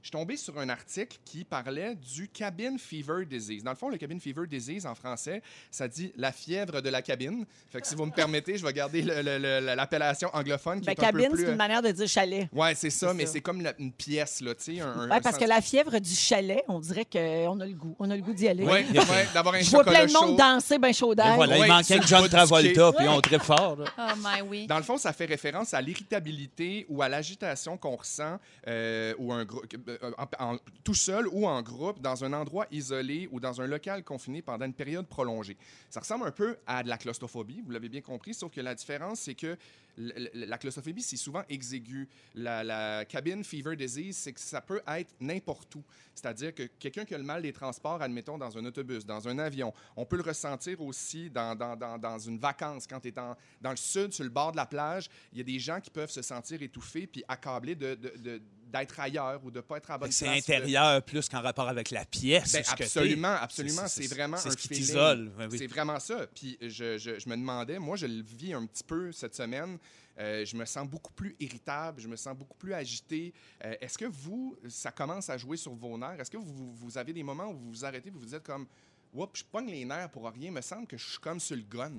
Je suis tombé sur un article qui parlait du cabin fever disease. Dans le fond, le cabin fever disease en français, ça dit la fièvre de la cabine. Fait que si vous me permettez, je vais garder l'appellation anglophone qui Ben, est un cabine, peu plus. c'est une manière de dire chalet. Ouais, c'est ça, mais c'est comme la- une pièce là, tu sais, un, Ouais, un parce que la fièvre du chalet, on dirait qu'on a le goût. On a le goût d'y aller. Ouais, ouais, [LAUGHS] d'avoir un Je vois plein de monde chaud. danser ben chaud d'air. Voilà, Ouais, il manquait que John Travolta, puis on très fort. là. Oh, my oui. Dans le fond, ça fait référence à l'irritabilité ou à l'agitation qu'on ressent euh, ou un euh, en- en- tout seul ou en groupe dans un endroit isolé ou dans un local confiné pendant une période prolongée. Ça ressemble un peu à de la claustrophobie, vous l'avez bien compris, sauf que la différence, c'est que la claustrophobie, c'est souvent exigu. La, la cabin fever disease, c'est que ça peut être n'importe où. C'est-à-dire que quelqu'un qui a le mal des transports, admettons, dans un autobus, dans un avion, on peut le ressentir aussi dans, dans, dans, dans une vacance, quand tu es dans, dans le sud, sur le bord de la plage. Il y a des gens qui peuvent se sentir étouffés puis accablés de, de- de- d'être ailleurs ou de ne pas être à bonne C'est intérieur plus qu'en rapport avec la pièce. Ben, ce que t'es. absolument, absolument. C'est- vraiment c'est ce qui t'isole. Ben oui. C'est vraiment ça. Puis je, je- je me demandais, moi, je le vis un petit peu cette semaine. Euh, je me sens beaucoup plus irritable, je me sens beaucoup plus agité. Euh, Est-ce que vous, ça commence à jouer sur vos nerfs? Est-ce que vous, vous avez des moments où vous vous arrêtez vous vous dites comme, Oups, je pogne les nerfs pour rien, me semble que je suis comme sur le gun.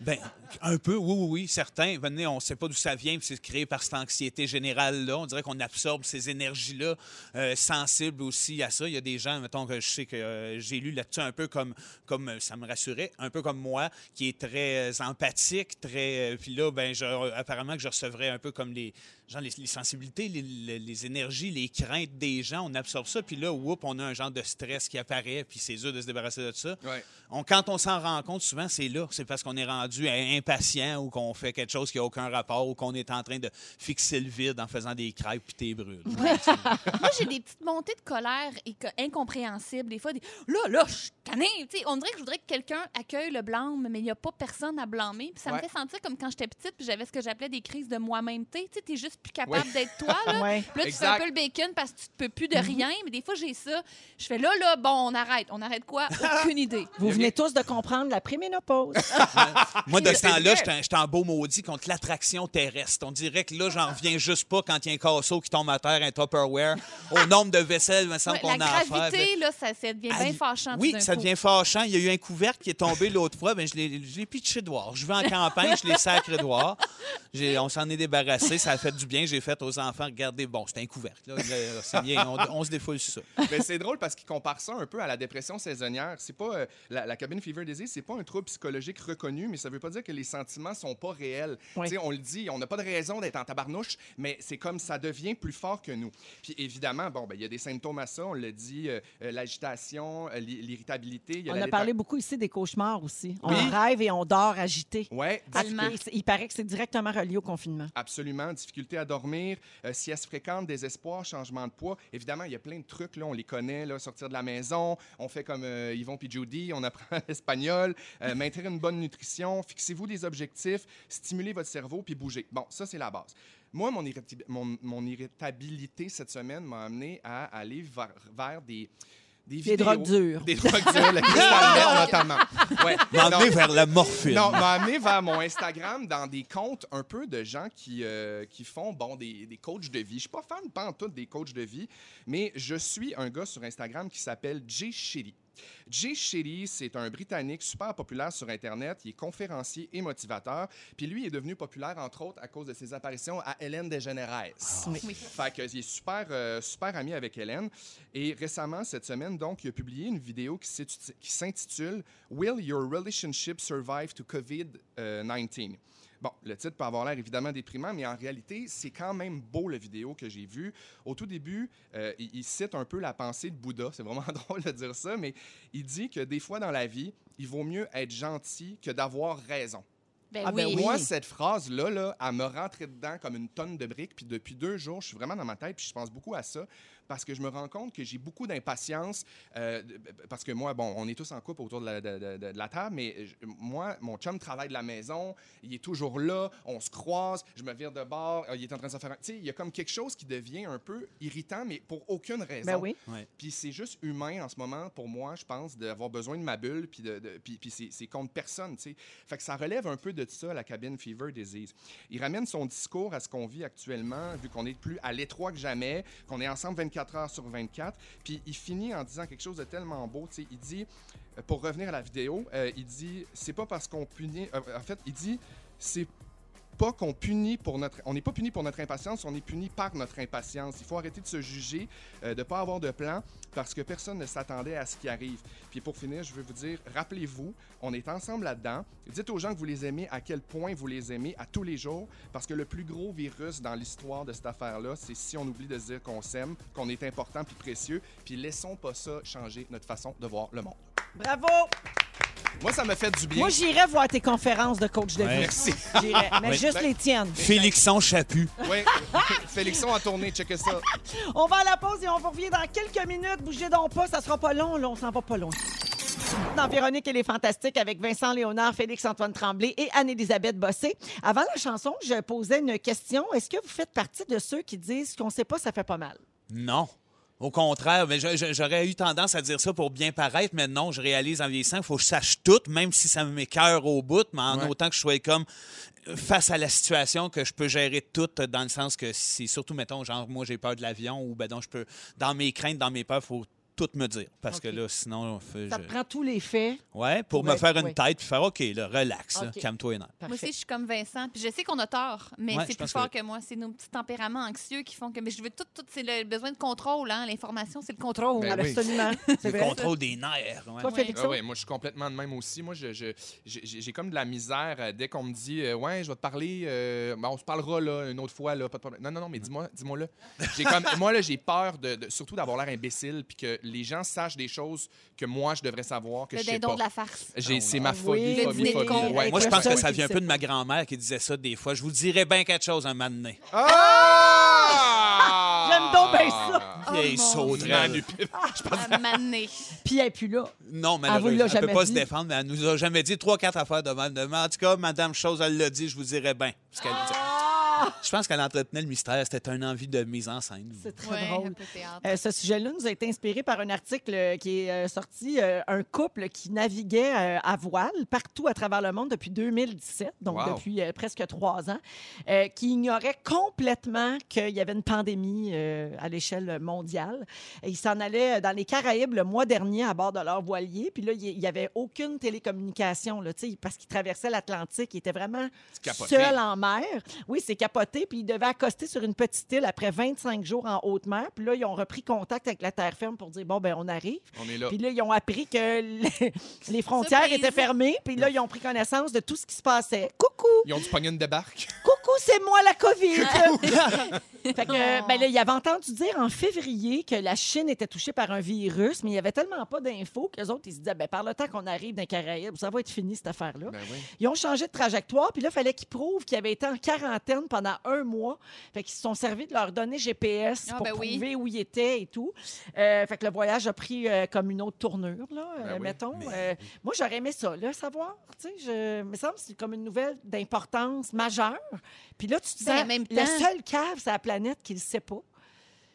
Ben, un peu, oui, oui, oui, certains. Venez, on ne sait pas d'où ça vient, puis c'est créé par cette anxiété générale-là. On dirait qu'on absorbe ces énergies-là, euh, sensibles aussi à ça. Il y a des gens, mettons, que je sais que euh, j'ai lu là-dessus un peu comme, euh, ça me rassurait, un peu comme moi, qui est très empathique, très. puis là, ben, apparemment que je recevrais un peu comme les, genre, les, les sensibilités, les, les- les énergies, les craintes des gens. On absorbe ça, puis là, whoop, on a un genre de stress qui apparaît, puis c'est dur de se débarrasser de ça. Ouais. On- quand on s'en rend compte, souvent, c'est là. C'est parce qu'on est rendu rendu im- impatient ou qu'on fait quelque chose qui n'a aucun rapport ou qu'on est en train de fixer le vide en faisant des crêpes puis t'es brûles. [LAUGHS] Moi, j'ai des petites montées de colère et que- incompréhensibles. Des fois, des là, là, je suis tannée. Tu sais, On dirait que je voudrais que quelqu'un accueille le blâme, mais il n'y a pas personne à blâmer. Puis ça Ouais. me fait sentir comme quand j'étais petite, puis j'avais ce que j'appelais des crises de moi-même-té. Tu sais, t'es juste plus capable d'être toi. Là. [LAUGHS] Ouais. Puis là, tu fais Exact. un peu le bacon parce que tu te peux plus de rien. Mais des fois, j'ai ça. Je fais là, là, bon, on arrête. On arrête quoi? Aucune [LAUGHS] idée. Vous venez tous de comprendre la préménopause. [LAUGHS] Moi, de ce temps-là, j'étais en beau maudit contre l'attraction terrestre. On dirait que là, j'en reviens juste pas quand il y a un casseau qui tombe à terre, un Tupperware. Au nombre de vaisselles, il me semble Ouais, qu'on la a faire. gravité, là, ça, ça devient bien fâchant. Oui, ça coup. devient fâchant. Il y a eu un couvercle qui est tombé l'autre fois. Ben, je l'ai je l'ai pitché dehors. Je vais en campagne, je l'ai sacré dehors. On s'en est débarrassé. Ça a fait du bien. J'ai fait aux enfants, regardez, bon, c'est un couvercle. là. Là, C'est bien. On, on se défoule sur ça. Mais c'est drôle parce qu'il compare ça un peu à la dépression saisonnière. C'est pas euh, la, la cabin fever disease, c'est pas un trouble psychologique reconnu, mais ça veut pas dire que les sentiments sont pas réels. Oui. On le dit, on n'a pas de raison d'être en tabarnouche, mais c'est comme ça devient plus fort que nous. Puis évidemment, bon, ben, il y a des symptômes à ça. On l'a dit, euh, euh, l'agitation, euh, l'i- l'irritabilité. On la a parlé beaucoup ici des cauchemars aussi. On Oui. rêve et on dort agité. Ouais, Il paraît que c'est directement relié au confinement. Absolument. Difficulté à dormir, euh, sieste fréquente, désespoir, changement de poids. Évidemment, il y a plein de trucs, là, on les connaît, sortir de la maison, on fait comme euh, Yvon puis Judy, on apprend [LAUGHS] l'espagnol, euh, maintenir une bonne nutrition, fixez-vous des objectifs, stimulez votre cerveau, puis bougez. Bon, ça, c'est la base. Moi, mon, irritabilité cette semaine m'a amené à aller vers des... Des, drogues dures. Des drogues dures, le cristal notamment. Ouais. [LAUGHS] Non, M'emmener vers la morphine. non, m'a amené vers mon Instagram dans des comptes un peu de gens qui, euh, qui font bon, des, des coachs de vie. Je suis pas fan, pas en tout des coachs de vie, mais je suis un gars sur Instagram qui s'appelle Jay Shetty. Jay Shetty, c'est un Britannique super populaire sur Internet. Il est conférencier et motivateur. Puis lui, il est devenu populaire, entre autres, à cause de ses apparitions à Hélène DeGeneres. Oui. Fait que, il est super, euh, super ami avec Hélène. Et récemment, cette semaine, donc, il a publié une vidéo qui s'intitu- qui s'intitule Will Your Relationship Survive to COVID-19? Bon, le titre peut avoir l'air évidemment déprimant, mais en réalité, c'est quand même beau, la vidéo que j'ai vue. Au tout début, euh, il, il cite un peu la pensée de Bouddha. C'est vraiment [LAUGHS] drôle de dire ça, mais il dit que des fois dans la vie, il vaut mieux être gentil que d'avoir raison. Ben Ah, ben oui. Moi, cette phrase-là, là, elle me rentrait dedans comme une tonne de briques. Puis depuis deux jours, je suis vraiment dans ma tête, puis je pense beaucoup à ça, parce que je me rends compte que j'ai beaucoup d'impatience. euh, parce que moi, bon, on est tous en couple autour de la, de- de- de- de la table, mais je- moi, mon chum travaille de la maison, il est toujours là, on se croise, je me vire de bord, euh, il est en train de se faire... un- Tu sais, il y a comme quelque chose qui devient un peu irritant, mais pour aucune raison. Ben oui. Ouais. Puis c'est juste humain en ce moment, pour moi, je pense, d'avoir besoin de ma bulle, puis, de, de- puis, puis c'est, c'est contre personne, tu sais. Fait que ça relève un peu de ça, la cabine Fever Disease. Il ramène son discours à ce qu'on vit actuellement, vu qu'on est plus à l'étroit que jamais, qu'on est ensemble 24 heures sur 24. Puis il finit en disant quelque chose de tellement beau, tu sais. Il dit, euh, pour revenir à la vidéo, euh, il dit, c'est pas parce qu'on punit... euh, en fait, il dit, c'est pas qu'on punit pour notre on n'est pas puni pour notre impatience, on est puni par notre impatience. Il faut arrêter de se juger, euh, de pas avoir de plan parce que personne ne s'attendait à ce qui arrive. Puis pour finir, je veux vous dire, rappelez-vous, on est ensemble là-dedans. Dites aux gens que vous les aimez, à quel point vous les aimez à tous les jours parce que le plus gros virus dans l'histoire de cette affaire-là, c'est si on oublie de se dire qu'on s'aime, qu'on est important puis précieux, puis laissons pas ça changer notre façon de voir le monde. Bravo! Moi, ça me fait du bien. Moi, j'irais voir tes conférences de coach de Ouais. vie. Merci. J'irais, mais Oui. juste Ben- les tiennes. Félixon Chaput. Oui. Félixon a tourné, checkez ça. [LAUGHS] On va à la pause et on vous revient dans quelques minutes. Bougez donc pas, ça sera pas long, là, on s'en va pas loin. Dans Véronique, elle est fantastique avec Vincent Léonard, Félix-Antoine Tremblay et Anne-Élisabeth Bossé. Avant la chanson, je posais une question. Est-ce que vous faites partie de ceux qui disent qu'on sait pas, ça fait pas mal? Non. Au contraire, mais j'aurais eu tendance à dire ça pour bien paraître, mais non, je réalise en vieillissant qu'il faut que je sache tout, même si ça m'écœure au bout, mais en Ouais. autant que je sois comme face à la situation, que je peux gérer tout, dans le sens que c'est surtout, mettons, genre, moi, j'ai peur de l'avion, ou ben donc, je peux, dans mes craintes, dans mes peurs, il faut tout me dire, parce que là, sinon, fait, Ça je- prend tous les faits. ouais, pour pour me être- faire une ouais. tête, puis faire, OK, là, relax, là, OK. calme-toi nerfs. Moi aussi, je suis comme Vincent. Puis je sais qu'on a tort, mais Ouais, c'est plus fort que- que moi. C'est nos petits tempéraments anxieux qui font que. Mais je veux tout, tout c'est le besoin de contrôle. Hein? L'information, c'est le contrôle. Ben oui. Absolument. [LAUGHS] C'est Le vrai. contrôle des nerfs. ouais. Toi? Ah moi, je suis complètement de même aussi. Moi, je, je- j'ai comme de la misère euh, dès qu'on me dit euh, Ouais, je vais te parler, euh, ben, on se parlera là, une autre fois, là, pas de problème. Non, non, non, mais dis-moi dis-moi là. J'ai comme, [LAUGHS] moi, là, j'ai peur, de, de- surtout d'avoir l'air imbécile, puis que les gens sachent des choses que moi, je devrais savoir, que Le je sais pas. de la farce. J'ai- C'est ma Ah phobie, oui. Le phobie, dîner de phobie. con. Ouais. Moi, je pense que ça vient un peu de ma grand-mère qui disait ça des fois. Je vous dirais bien quelque chose un moment donné. Ah! J'aime donc bien ça. Oh, Vieille mon sauterelle. Manipule. À maner. Puis elle est plus là. Non, malheureusement, elle ne peut pas dit? se défendre, mais elle nous a jamais dit trois, quatre affaires de mal de mal. En tout cas, Madame Chose, elle l'a dit, je vous dirais bien. ce qu'elle dit. Je pense qu'elle entretenait le mystère. C'était une envie de mise en scène. C'est très Ouais, drôle. un peu théâtre. Euh, ce sujet-là nous a été inspiré par un article qui est euh, sorti, euh, un couple qui naviguait euh, à voile partout à travers le monde depuis 2017, donc Wow. depuis euh, presque trois ans, euh, qui ignorait complètement qu'il y avait une pandémie euh, à l'échelle mondiale. Et ils s'en allaient dans les Caraïbes le mois dernier à bord de leur voilier, puis là, il n'y avait aucune télécommunication, là, parce qu'ils traversaient l'Atlantique, ils étaient vraiment seuls en mer. Oui, c'est capoté, puis ils devaient accoster sur une petite île après 25 jours en haute mer, puis là, ils ont repris contact avec la terre ferme pour dire, bon, ben on arrive. On est là. Puis là, ils ont appris que les, [LAUGHS] les frontières Surprise. étaient fermées. Puis là, ils ont pris connaissance de tout ce qui se passait. Coucou! Ils ont du pognon de débarque. [LAUGHS] Coucou, c'est moi la COVID! [LAUGHS] fait que, ben là, il avait entendu dire en février que la Chine était touchée par un virus, mais il n'y avait tellement pas d'infos qu'eux autres, ils se disaient, ben, par le temps qu'on arrive dans les Caraïbes, ça va être fini, cette affaire-là. Ben oui. Ils ont changé de trajectoire, puis là, il fallait qu'ils prouvent qu'ils avaient été en quarantaine pendant un mois. Fait qu'ils se sont servis de leurs données GPS Ah, pour ben oui. où ils étaient et tout. Euh, fait que le voyage a pris euh, comme une autre tournure, là, euh, Ben oui, mettons. mais- Euh, moi, j'aurais aimé ça, là, savoir. Tu sais, je... il me semble que c'est comme une nouvelle d'importance majeure. Puis là, tu te dis, Ben, en même le temps- seul cave sur la planète qui ne le sait pas.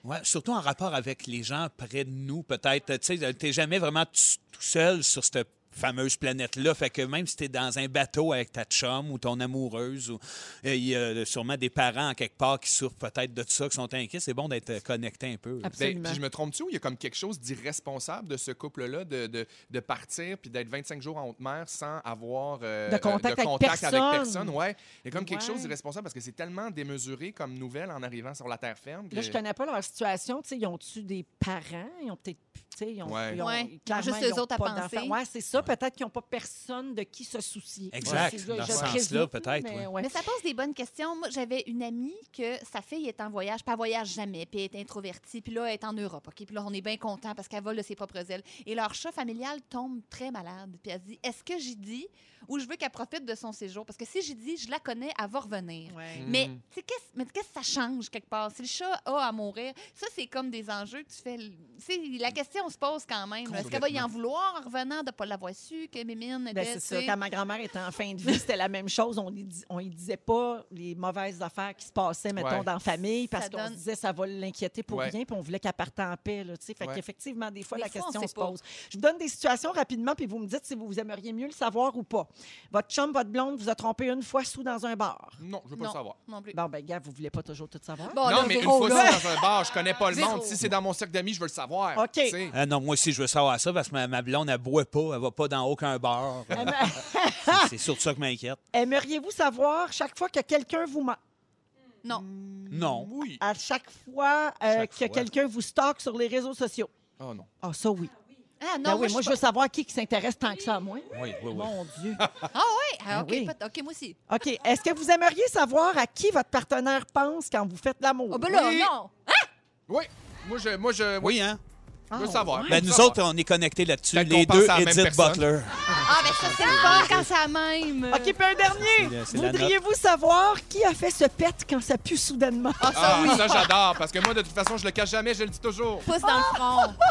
Ouais, surtout en rapport avec les gens près de nous, peut-être. Tu sais, t'es jamais vraiment tout seul sur cette fameuse planète-là. Fait que même si t'es dans un bateau avec ta chum ou ton amoureuse, ou euh, il y a sûrement des parents en quelque part qui souffrent peut-être de ça, qui sont inquiets, c'est bon d'être connecté un peu. Ben, Absolument. puis je me trompe-tu ou il y a comme quelque chose d'irresponsable de ce couple-là de, de, de partir puis d'être 25 jours en haute mer sans avoir euh, De contact euh, avec contact avec personne. personne? Ouais. Il y a comme quelque Ouais. chose d'irresponsable parce que c'est tellement démesuré comme nouvelle en arrivant sur la terre ferme. que- Là, je connais pas leur situation. Tu sais, ils ont-tu des parents? Ils ont peut-être. tu sais, Ils ont, Ouais. ils ont- Ouais. clairement, Juste ils eux ont autres à pas penser. d'enfants. Ouais, c'est ça. Peut-être qu'ils n'ont pas personne de qui se soucier. Exact. Ouais, Dans je ce sens-là, peut-être, mais ouais. ouais. Mais ça pose des bonnes questions. Moi, j'avais une amie que sa fille est en voyage, elle voyage jamais, puis elle est introvertie, puis là, elle est en Europe, OK? Puis là, on est bien content parce qu'elle vole de ses propres ailes. Et leur chat familial tombe très malade, puis elle se dit, est-ce que j'y dis ou je veux qu'elle profite de son séjour? Parce que si j'y dis, je la connais, elle va revenir. Ouais. Mais Mm. qu'est-ce mais qu'est-ce que ça change quelque part? Si le chat a à mourir, ça, c'est comme des enjeux que tu fais. La question se pose quand même. Est-ce qu'elle va y en vouloir en revenant de ne pas l'avoir su, que Mimine était. Ben, c'est ça. Quand ma grand-mère était en fin de vie, c'était la même chose. On ne lui disait pas les mauvaises affaires qui se passaient, mettons, Ouais. dans la famille, parce qu'on donne- se disait ça va l'inquiéter pour Ouais. rien, puis on voulait qu'elle parte en paix. Là, tu sais. fait Ouais. qu'effectivement, des fois, Des la fois, question se pas. pose. Je vous donne des situations rapidement, puis vous me dites si vous aimeriez mieux le savoir ou pas. Votre chum, votre blonde vous a trompé une fois sous dans un bar. Non, je veux pas non, le savoir. non plus. Bon, ben, gars, vous voulez pas toujours tout savoir? Bon, non, mais une fois c'est dans un bar, je connais pas le monde. Si c'est dans mon cercle d'amis, je veux le savoir. OK. Ah non, moi aussi, je veux savoir ça parce que ma, ma blonde, elle boit pas, elle va pas dans aucun bar. [LAUGHS] C'est surtout ça qui m'inquiète. Aimeriez-vous savoir chaque fois que quelqu'un vous ment? Non. Non. Oui. À chaque fois euh, Chaque que fois. quelqu'un vous stocke sur les réseaux sociaux? Oh non. Ah, ça, oui. Ah, non, Ben oui, je moi, suis je veux savoir qui, qui s'intéresse tant que ça à moi. Oui, oui, oui. Mon Dieu. [LAUGHS] Ah, oui. Ah, OK, Ben oui. pas- OK, moi aussi. OK. Est-ce que vous aimeriez savoir à qui votre partenaire pense quand vous faites l'amour? Oh, ben là, Oui. non. Oui. Moi, je, moi, je, oui, Oui, hein? Ah, je veux savoir. Ben, nous savoir. autres, on est connectés là-dessus. Peut-être Les qu'on deux, pense à la même Edith personne. Butler. Ah, ben ça, c'est le fun quand c'est la même. OK, puis un dernier. C'est la Voudriez-vous savoir qui a fait ce pet quand ça pue soudainement? Ah, ça, Ah, oui. ça, j'adore. Parce que moi, de toute façon, je le cache jamais, je le dis toujours. Pouce dans le front. [LAUGHS]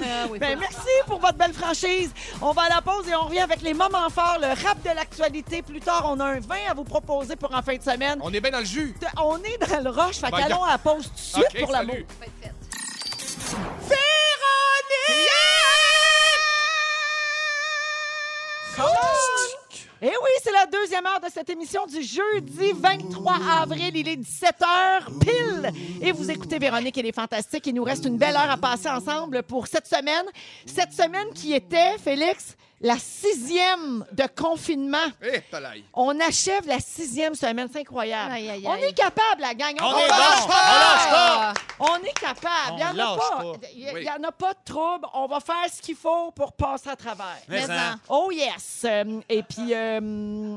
Ah, oui, Ben, merci pour votre belle franchise. On va à la pause et on revient avec les moments forts, le rap de l'actualité. Plus tard, on a un vin à vous proposer pour en fin de semaine. On est bien dans le jus. On est dans le rush, fait Ben, qu'allons à la pause tout de suite OK, pour l'amour. salut. Ça deuxième heure de cette émission du jeudi 23 avril. Il est 17h pile. Et vous écoutez Véronique et les Fantastiques. Il nous reste une belle heure à passer ensemble pour cette semaine. Cette semaine qui était, Félix, la sixième de confinement. Eh. On achève la sixième semaine. C'est incroyable. Aïe, aïe, On aïe. est capable, la gang. On est bon! ça. On lâche pas! On est capable. On Il n'y en, lâche pas. pas. Oui. en a pas de trouble. On va faire ce qu'il faut pour passer à travers. Mais en. Oh yes! Euh, et puis, euh,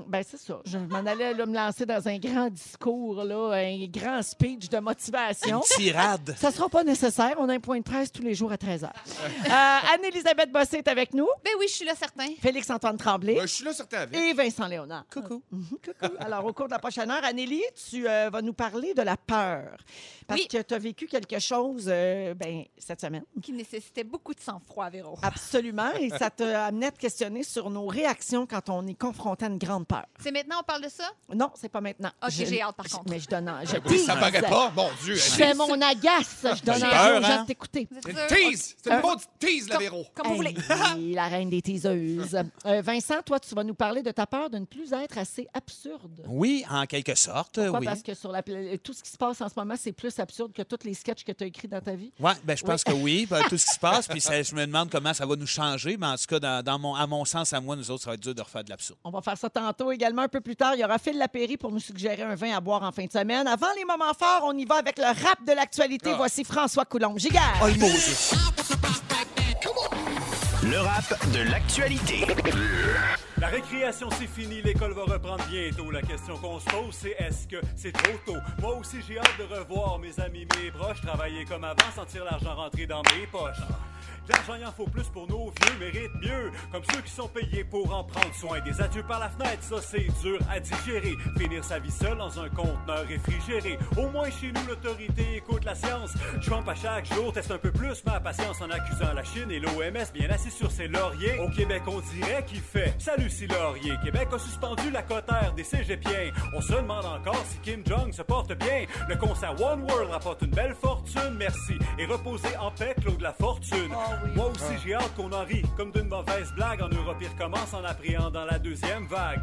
ben c'est ça. Je m'en allais là, me lancer dans un grand discours, là, un grand speech de motivation. Tirade. Ça sera pas nécessaire. On a un point de presse tous les jours à 13h. Euh, Anne-Élisabeth Bossé est avec nous. Ben oui, je suis là, certain. Félix-Antoine Tremblay. Je suis là, certain avec. Et Vincent Léonard. Coucou. [LAUGHS] Mhm, coucou. Alors, au cours de la prochaine heure, Anélie, tu euh, vas nous parler de la peur. Parce Oui. que tu as vécu quelque chose euh, ben, cette semaine. Qui nécessitait beaucoup de sang-froid, Véro. Absolument. Et ça t'a [LAUGHS] amené à te questionner sur nos réactions quand on est confronté à une grande peur. C'est maintenant on parle de ça? Non, c'est pas maintenant. Ok, j'ai hâte, par je- contre. Mais je donne. Je Oui, ça paraît pas. Mon Dieu. Je fais mon agace. Je donne envie peur, aux gens hein? de t'écouter. Une tease! C'est Euh, une bonne tease, la Comme- Véro. Comme vous voulez. [LAUGHS] La reine des Euh, Vincent, toi, tu vas nous parler de ta peur de ne plus être assez absurde. Oui, en quelque sorte, Pourquoi? oui. Parce que sur la, tout ce qui se passe en ce moment, c'est plus absurde que tous les sketchs que tu as écrits dans ta vie? Ouais, ben, je pense que oui, ben, tout ce qui se passe. Puis [LAUGHS] ça- je me demande comment ça va nous changer. Mais en tout cas, dans, dans mon, à mon sens, à moi, nous autres, ça va être dur de refaire de l'absurde. On va faire ça tantôt également. Un peu plus tard, il y aura Phil Lapéry pour nous suggérer un vin à boire en fin de semaine. Avant les moments forts, on y va avec le rap de l'actualité. Ah. Voici François Coulombe. Gigard. Oh, le rap de l'actualité. La récréation, c'est fini, l'école va reprendre bientôt. La question qu'on se pose, c'est est-ce que c'est trop tôt? Moi aussi, j'ai hâte de revoir mes amis, mes proches, travailler comme avant, sentir l'argent rentrer dans mes poches. L'argent, il en faut plus pour nos vieux, méritent mieux. Comme ceux qui sont payés pour en prendre soin. Des adieux par la fenêtre, ça c'est dur à digérer. Finir sa vie seule dans un conteneur réfrigéré. Au moins chez nous, l'autorité écoute la science. Trump à chaque jour teste un peu plus ma patience en accusant la Chine et l'OMS bien assis sur ses lauriers. Au Québec, on dirait qu'il fait Salut, laurier. Québec a suspendu la cotère des cégepiens. On se demande encore si Kim Jong se porte bien. Le concert One World rapporte une belle fortune, merci. Et reposer en paix, Claude la fortune. Moi aussi, j'ai hâte qu'on en rit. Comme d'une mauvaise blague, en Europe, il recommence en appréhendant la deuxième vague.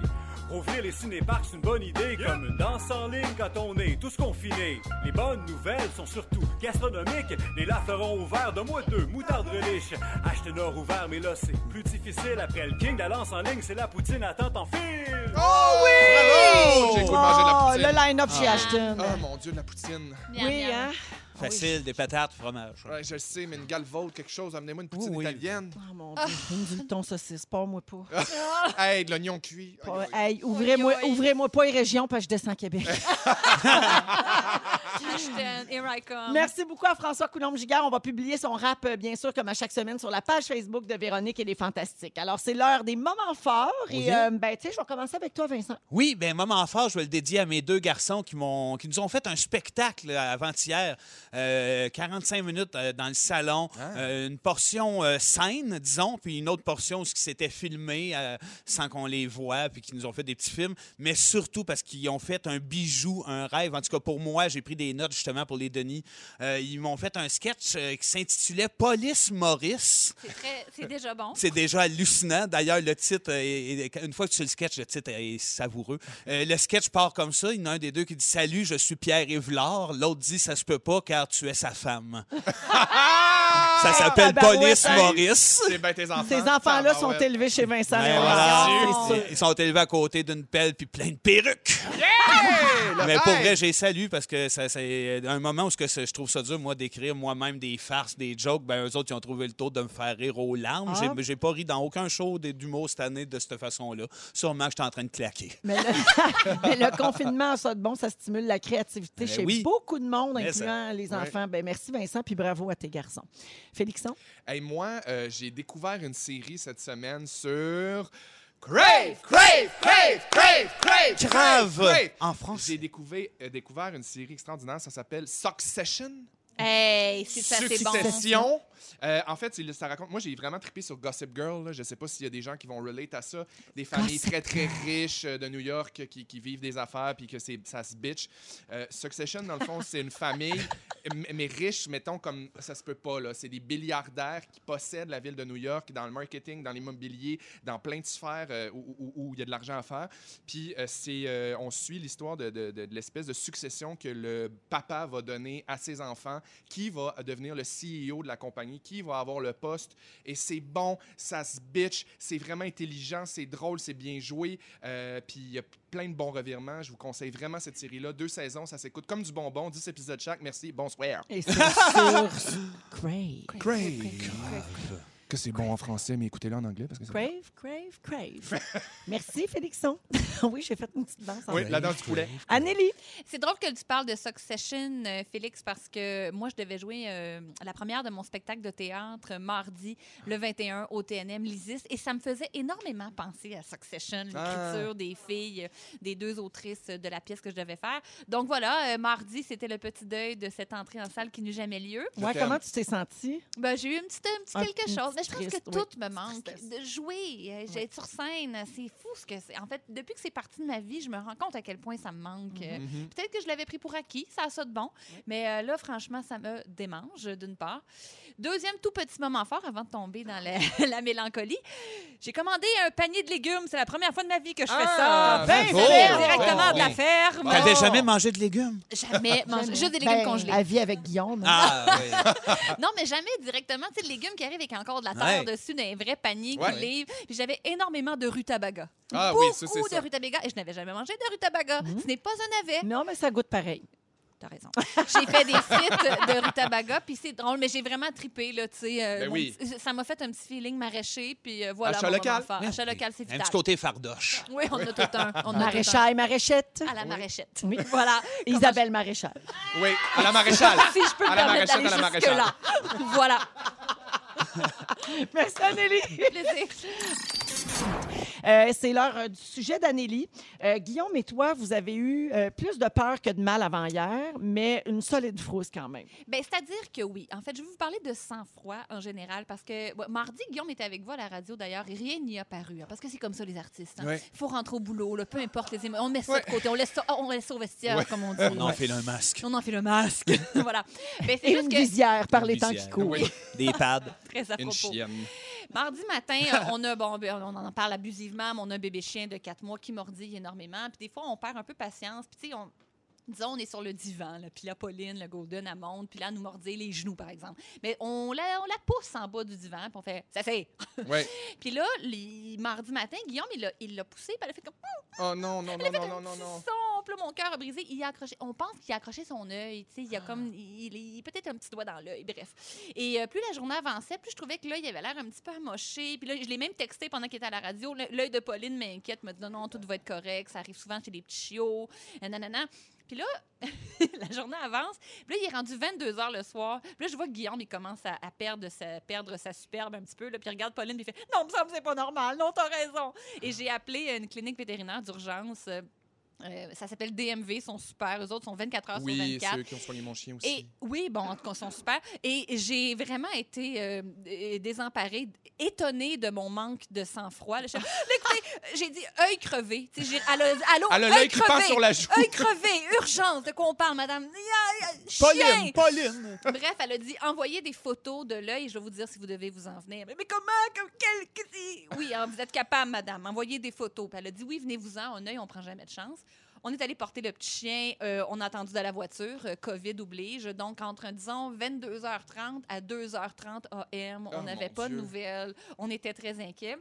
Rouvrir les cinéparcs, c'est une bonne idée, comme une danse en ligne quand on est tous confinés. Les bonnes nouvelles sont surtout gastronomiques. Les lafs feront ouvert de mois deux, moutarde reliche. Acheter nord ouvert, mais là, c'est plus difficile. Après le king, la lance en ligne, c'est la poutine attente en fil. Oh oui! Bravo! J'ai goût de manger de la Oh, poutine. le line-up chez Ashton. Oh mon Dieu, de la poutine. Oui, hein? Facile, des patates, fromage. Ouais, je le sais, mais une galvaude, quelque chose, amenez-moi une poutine Oui, oui. italienne. Oh mon Dieu, une du thon saucisse, pas moi pas. Hey, de l'oignon cuit. Pas-. Hey, ouvrez-moi, Oi, oi. ouvrez-moi pas les régions, parce que je descends à Québec. [LAUGHS] [COUGHS] Here I come. Merci beaucoup à François Coulombe-Gigard. On va publier son rap, euh, bien sûr, comme à chaque semaine, sur la page Facebook de Véronique et les Fantastiques. Alors, c'est l'heure des moments forts. Oui. Et, euh, ben, tu sais, je vais commencer avec toi, Vincent. Oui, ben moment fort, je vais le dédier à mes deux garçons qui m'ont, qui nous ont fait un spectacle là, avant-hier, Euh, 45 minutes euh, dans le salon, Euh, une portion euh, scène, disons, puis une autre portion où ce qui s'était filmé euh, sans qu'on les voit, puis qui nous ont fait des petits films, mais surtout parce qu'ils ont fait un bijou, un rêve. En tout cas, pour moi, j'ai pris des notes justement pour les Denis. Euh, ils m'ont fait un sketch euh, qui s'intitulait Police Maurice. C'est déjà bon. [LAUGHS] C'est déjà hallucinant. D'ailleurs, le titre, est- est- une fois que tu le sketch, le titre est savoureux. Euh, le sketch part comme ça. Il y en a un des deux qui dit Salut, je suis Pierre Yvelard. L'autre dit Ça se peut pas car tu es sa femme. [LAUGHS] ça s'appelle tabarouette, Police hey. Maurice. C'est bien tes enfants. Ces enfants-là sont élevés chez Vincent Ben voilà. Ils sont élevés à côté d'une pelle puis plein de perruques. Mais pour vrai, j'ai salué parce que ça- c'est un moment où ce que je trouve ça dur, moi, d'écrire moi-même des farces, des jokes. Ben, eux autres, ils ont trouvé le tour de me faire rire aux larmes. Ah. J'ai- J'ai pas ri dans aucun show d'humour cette année de cette façon-là. Sûrement que j'étais en train de claquer. Mais le, [LAUGHS] mais le confinement, ça de bon, ça stimule la créativité Ben chez oui. beaucoup de monde, Mais incluant les enfants. Ben, merci Vincent, puis bravo à tes garçons. Félixon? Hey, moi, euh, j'ai découvert une série cette semaine sur. Crave! Crave! Crave! Crave! Crave! Crave! Crave! En France. J'ai découvert, euh, découvert une série extraordinaire, ça s'appelle Succession. Hey, c'est ça, c'est bon. Succession. Euh, en fait, ça raconte. Moi, j'ai vraiment trippé sur Gossip Girl. là. Je sais pas s'il y a des gens qui vont relate à ça. Des familles très, très riches euh, de New York qui, qui vivent des affaires puis que ça se bitch. Euh, Succession, dans le fond, c'est une famille, [LAUGHS] mais riche, mettons, comme ça se peut pas. C'est des milliardaires qui possèdent la ville de New York dans le marketing, dans l'immobilier, dans plein de sphères euh, où- il y a de l'argent à faire. Puis, c'est, on suit l'histoire de, de- de- de l'espèce de succession que le papa va donner à ses enfants qui va devenir le CEO de la compagnie, qui va avoir le poste. Et c'est bon, ça se bitch, c'est vraiment intelligent, c'est drôle, c'est bien joué. Euh, puis il y a plein de bons revirements. Je vous conseille vraiment cette série-là. Deux saisons, ça s'écoute comme du bonbon, 10 épisodes chaque. Merci, bonsoir. Et c'est sur Crave. Que c'est bon en français, mais écoutez-le en anglais parce que c'est Crave, crave, crave. Merci, Félixon. [LAUGHS] oui, j'ai fait une petite danse. en Oui, la danse du poulet. Anneli. C'est drôle que tu parles de Succession, euh, Félix, parce que moi, je devais jouer euh, la première de mon spectacle de théâtre mardi, le 21, au TNM Lysis, et ça me faisait énormément penser à Succession, l'écriture Ah. des filles, des deux autrices de la pièce que je devais faire. Donc voilà, euh, mardi, c'était le petit deuil de cette entrée en salle qui n'eut jamais lieu. Ouais, comment tu t'es sentie? Ben, j'ai eu une petite, un petit Un- quelque chose. Mais petite je pense que tout oui. me manque. De jouer, euh, j'ai être sur scène, c'est fou ce que c'est. En fait, depuis que c'est parti de ma vie, je me rends compte à quel point ça me manque. Euh, Mhm. Peut-être que je l'avais pris pour acquis, ça a ça de bon. Mais euh, là, franchement, ça me démange, d'une part. Deuxième tout petit moment fort avant de tomber dans la, [LAUGHS] la mélancolie. J'ai commandé un panier de légumes. C'est la première fois de ma vie que je fais Ah, ça. ben Ça bravo! vient directement de la Oui. ferme. T'avais jamais mangé de légumes? Jamais [LAUGHS] mangé. Juste des légumes Ben, congelés. À vie avec Guillaume. hein. Ah, oui. [LAUGHS] Non, mais jamais directement. Tu sais, le légume qui arrive avec encore de la terre Ouais. dessus, d'un vrai panier Ouais. qui livre. Puis j'avais énormément de rutabaga. Ah Beaucoup oui, ça, de ça. rutabaga. Et je n'avais jamais mangé de rutabaga. Ce n'est pas un navet. Non, mais ça goûte pareil. T'as raison. J'ai fait des frites de rutabaga, puis c'est drôle, mais j'ai vraiment trippé, là, tu sais. euh, Ben oui. Ça m'a fait un petit feeling maraîcher, puis euh, voilà. Achat local. fort. Achat local, c'est Un vital. petit côté fardoche. Oui, on a tout un. On Maréchal, maréchette. un. À la maraîchette. Oui. Voilà. Isabelle Maréchal. Oui, à la maréchale. [LAUGHS] Si je peux me À la permettre d'aller maréchale, à la jusque-là. voilà. [LAUGHS] Merci, Anneli. Plaisir. Euh, c'est l'heure euh, du sujet d'Anneli. Euh, Guillaume et toi, vous avez eu euh, plus de peur que de mal avant hier, mais une solide frousse quand même. Ben, C'est-à-dire que oui. En fait, je vais vous parler de sang-froid en général parce que mardi, Guillaume était avec vous à la radio d'ailleurs et rien n'y a paru. hein, parce que c'est comme ça, les artistes. Il Ouais. faut rentrer au boulot, là, peu importe les émotions. On met ça Ouais. de côté, on laisse ça, on laisse ça au vestiaire, Ouais. comme on dit. On en Ouais. fait un masque. On en fait le masque. [LAUGHS] voilà. Ben, c'est Et juste une que, visière par les temps qui courent. Oui. Des pads. très [LAUGHS] à Une propos. chienne. Mardi matin, [LAUGHS] on a, bon, ben, on en parle abusivement, mais on a un bébé chien de 4 mois qui mordit énormément. Puis des fois, on perd un peu patience. Puis tu sais, on. Disons, on est sur le divan, là, puis la Pauline, le Golden, elle monte, puis là, elle nous mordait les genoux, par exemple. Mais on la, on la pousse en bas du divan, puis on fait « ça c'est. [LAUGHS] Puis là, les, mardi matin, Guillaume, il l'a- poussé, puis elle a fait comme Oh non, non, non, non, non, non, petit non. son, puis là, mon cœur a brisé. Il a accroché, on pense qu'il a accroché son œil, tu sais, il a comme, il, il- peut-être un petit doigt dans l'œil, bref. Et euh, plus la journée avançait, plus je trouvais que l'œil avait l'air un petit peu amoché. Puis là, je l'ai même texté pendant qu'il était à la radio. L'œil de Pauline m'inquiète, me dit non, non, tout va être correct, ça arrive souvent chez des petits chiots, nanana. Puis là, [LAUGHS] la journée avance. Puis là, il est rendu 22 h le soir. Puis là, je vois que Guillaume, il commence à, perdre, sa, superbe un petit peu. Là, puis il regarde Pauline, puis il fait Non, ça, c'est pas normal. Non, t'as raison. Et j'ai appelé une clinique vétérinaire d'urgence. Euh, ça s'appelle DMV, ils sont super. Eux autres sont 24 heures sur Oui, 24. c'est eux qui ont soigné mon chien aussi. Et oui, bon, en tout cas, ils sont super. Et j'ai vraiment été euh, désemparée, étonnée de mon manque de sang-froid. [LAUGHS] écoutez, j'ai dit œil crevé. J'ai- elle a- Allô, Elle a œil qui crevé. sur la joue. Œil crevé, urgence, de quoi on parle, madame? Chien! Pauline, Pauline! Bref, elle a dit envoyez des photos de l'œil, je vais vous dire si vous devez vous en venir. Mais, mais comment? Comme, quel, que- Oui, hein, vous êtes capable, madame. Envoyez des photos. Puis elle a dit oui, venez-vous-en. Un œil, on prend jamais de chance. On est allé porter le petit chien. euh, on a attendu dans la voiture. euh, COVID oblige. Donc, entre, disons, 22h30 à 2h30 AM, Oh, on n'avait mon pas de nouvelles. On était très inquiets.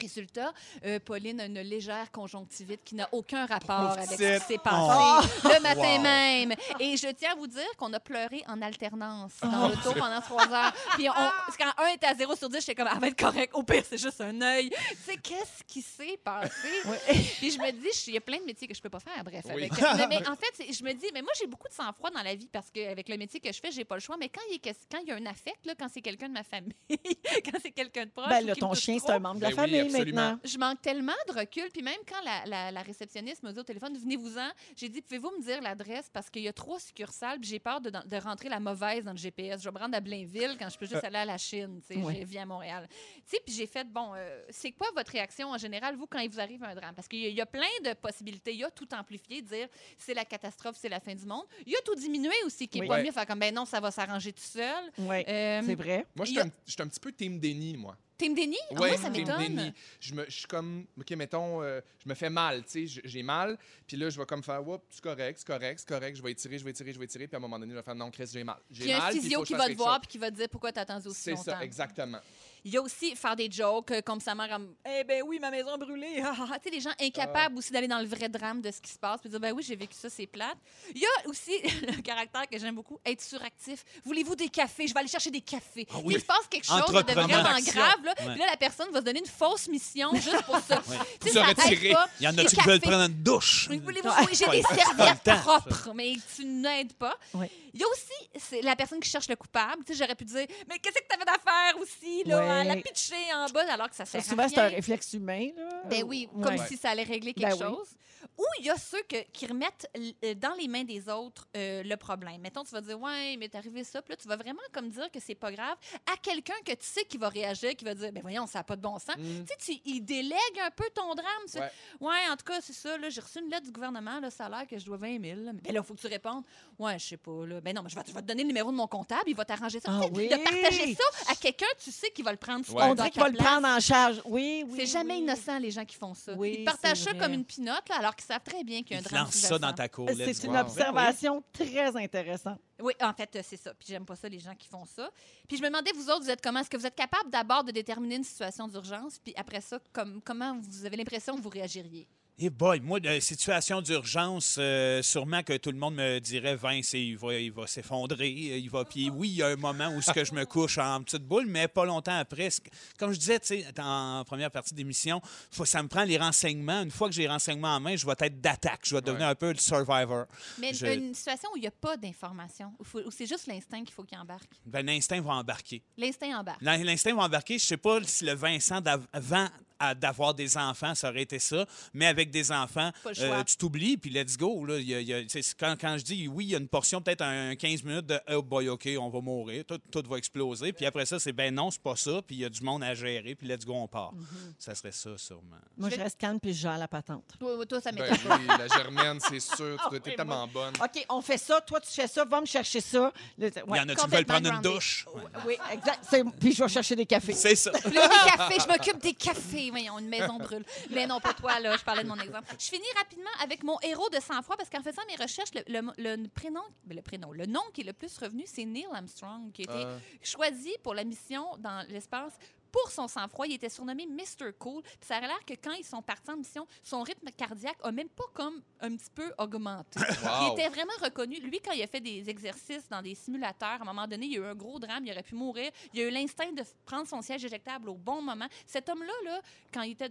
Résultat, euh, Pauline a une légère conjonctivite qui n'a aucun rapport avec ce qui s'est passé le matin Wow. même. Et je tiens à vous dire qu'on a pleuré en alternance dans l'auto pendant trois heures. Puis on, quand un était à 0 sur 10, j'étais comme, elle va être correct. Au pire, c'est juste un œil. Tu sais, qu'est-ce qui s'est passé? Puis je me dis, il y a plein de métiers que je peux pas faire, bref. Oui. avec- mais, mais [LAUGHS] en fait, je me dis, mais moi, j'ai beaucoup de sang-froid dans la vie parce qu'avec le métier que je fais, j'ai pas le choix. Mais quand il y a, ques- quand il y a un affect, là, quand c'est quelqu'un de ma famille, [LAUGHS] quand c'est quelqu'un de proche, Ben là, ton chien, c'est un membre de la Ben oui, famille absolument. maintenant. je manque tellement de recul. Puis même quand la, la- la réceptionniste me dit au téléphone, venez-vous-en, j'ai dit, pouvez-vous me dire l'adresse parce qu'il y a trois succursales, puis j'ai peur de, de rentrer la mauvaise dans le GPS. Je vais me rendre à Blainville quand je peux juste aller à la Chine, tu sais, je viens à Montréal. Tu sais, puis j'ai fait, bon, euh, c'est quoi votre réaction en général, vous, quand il vous arrive un drame? Parce qu'il y, a- il y a plein de possibilités. Il y a tout amplifié, dire c'est la catastrophe, c'est la fin du monde. Il y a tout diminué aussi, qui est Oui. pas Ouais. mieux, faire comme, ben non, ça va s'arranger tout seul. Oui, Euh, c'est vrai. Moi, je suis a- un petit peu team déni, moi. Team Denis? Ah, Ouais, moi, ça Team m'étonne. Je, me, je suis comme, OK, mettons, euh, je me fais mal, tu sais, j- j'ai mal. Puis là, je vais comme faire, oups, c'est correct, c'est correct, c'est correct. Je vais étirer, je vais étirer, je vais étirer. Puis à un moment donné, je vais faire, non, Chris, j'ai mal. Puis J'ai il y a un mal. puis il physio faut que qui je va te quelque voir chose. puis qui va te dire pourquoi tu attendu aussi C'est longtemps. ça, exactement. Il y a aussi faire des jokes euh, comme sa mère Eh ben oui, ma maison a brûlé. [LAUGHS] Ah, ah, ah. tu sais, les gens incapables aussi d'aller dans le vrai drame de ce qui se passe puis dire ben oui, j'ai vécu ça, c'est plate. Il y a aussi [LAUGHS] le caractère que j'aime beaucoup, être suractif. Voulez-vous des cafés? Je vais aller chercher des cafés. Ah oui. Il se passe quelque chose de vraiment grave là, Ouais. puis là la personne va se donner une fausse mission juste pour [LAUGHS] ça. Tu sais, se retirer. pas. Il y en a-tu qui veulent prendre une douche? Oui, voulez-vous- oui, j'ai des serviettes propres, mais tu n'aides pas. Il y a aussi c'est la personne qui cherche le coupable. Tu sais, j'aurais pu dire, mais qu'est-ce que tu avais d'affaire aussi, là, Ouais. À la pitcher en bas, alors que ça sert souvent, à c'est un rien. réflexe humain. Là. Ben oui, Ouais. comme si ça allait régler quelque Ben oui. chose. Ou il y a ceux que- qui remettent euh, dans les mains des autres euh, le problème. Mettons, tu vas dire, ouais, mais t'es arrivé ça. Puis là, tu vas vraiment comme dire que c'est pas grave à quelqu'un que tu sais qui va réagir, qui va dire, ben voyons, ça n'a pas de bon sens. Mm. Tu sais, tu, il délègue un peu ton drame. Tu Ouais. ouais, en tout cas, c'est ça. là, J'ai reçu une lettre du gouvernement, a l'air que je dois 20 000. là. Mais là, il faut que tu répondes. Ouais, je sais pas. Là. Ben non, mais je vais, je vais te donner le numéro de mon comptable, il va t'arranger ça. Ah oui. De partager ça à quelqu'un, tu sais qui va le prendre. Ouais. On dirait qu'il va le prendre en charge. Oui, oui. C'est jamais oui. innocent, les gens qui font ça. Oui, ils partagent ça comme une pinotte, là, alors qu'ils savent très bien qu'il y a un Ils drame. lancent ça dans ta cour. C'est une. Wow. observation très intéressante. Oui, en fait, euh, c'est ça. Puis j'aime pas ça, les gens qui font ça. Puis je me demandais, vous autres, vous êtes comment? Est-ce que vous êtes capable d'abord de déterminer une situation d'urgence? Puis après ça, comme, comment vous avez l'impression que vous réagiriez? Eh boy, moi, de situation d'urgence, euh, sûrement que tout le monde me dirait Vince, il va, il va s'effondrer, euh, il va. Puis oui, il y a un moment où ce que je me couche en petite boule, mais pas longtemps après. Comme je disais, tu sais, en première partie d'émission, ça me prend les renseignements. Une fois que j'ai les renseignements en main, je vais être d'attaque. Je vais devenir un peu le survivor. Mais Je- une situation où il n'y a pas d'information, où, c'est juste l'instinct qu'il faut qu'il embarque? Ben, L'instinct va embarquer. L'instinct embarque. L'in- L'instinct va embarquer. Je sais pas si le Vincent d'avant d'avoir des enfants, ça aurait été ça. Mais avec des enfants, euh, tu t'oublies, puis let's go. Là. Il y a- il y a- tu sais, quand, quand je dis oui, il y a une portion, peut-être un 15 minutes de oh boy, OK, on va mourir, tout, tout va exploser. Puis après ça, c'est ben non, c'est pas ça. Puis il y a du monde à gérer, puis let's go, on part. Mm-hmm. Ça serait ça, sûrement. Moi, Je reste calme puis je gère la patente. Toi, toi, ça Ben m'étonne oui, la germaine, c'est sûr. [LAUGHS] Tu dois être oui, tellement bonne. OK, on fait ça. Toi, tu fais ça. Va me chercher ça. Le- Il y en a qui veulent prendre une douche? Ouais. Oui, exact. Puis je vais chercher des cafés. C'est ça. Puis là, des cafés, je m'occupe des cafés. Voyons, une maison brûle. Mais non, pas toi, là. Je parlais de mon exemple. Je finis rapidement avec mon héros de sang-froid parce qu'en faisant mes recherches, le, le- le prénom, le prénom, le nom qui est le plus revenu, c'est Neil Armstrong, qui a été Ah. choisi pour la mission dans l'espace. Pour son sang-froid, il était surnommé Mr. Cool. Puis ça a l'air que quand ils sont partis en mission, son rythme cardiaque a même pas comme un petit peu augmenté. [LAUGHS] Il était vraiment reconnu. Lui, quand il a fait des exercices dans des simulateurs, à un moment donné, il y a eu un gros drame, il aurait pu mourir. Il a eu l'instinct de prendre son siège éjectable au bon moment. Cet homme-là, là, quand il était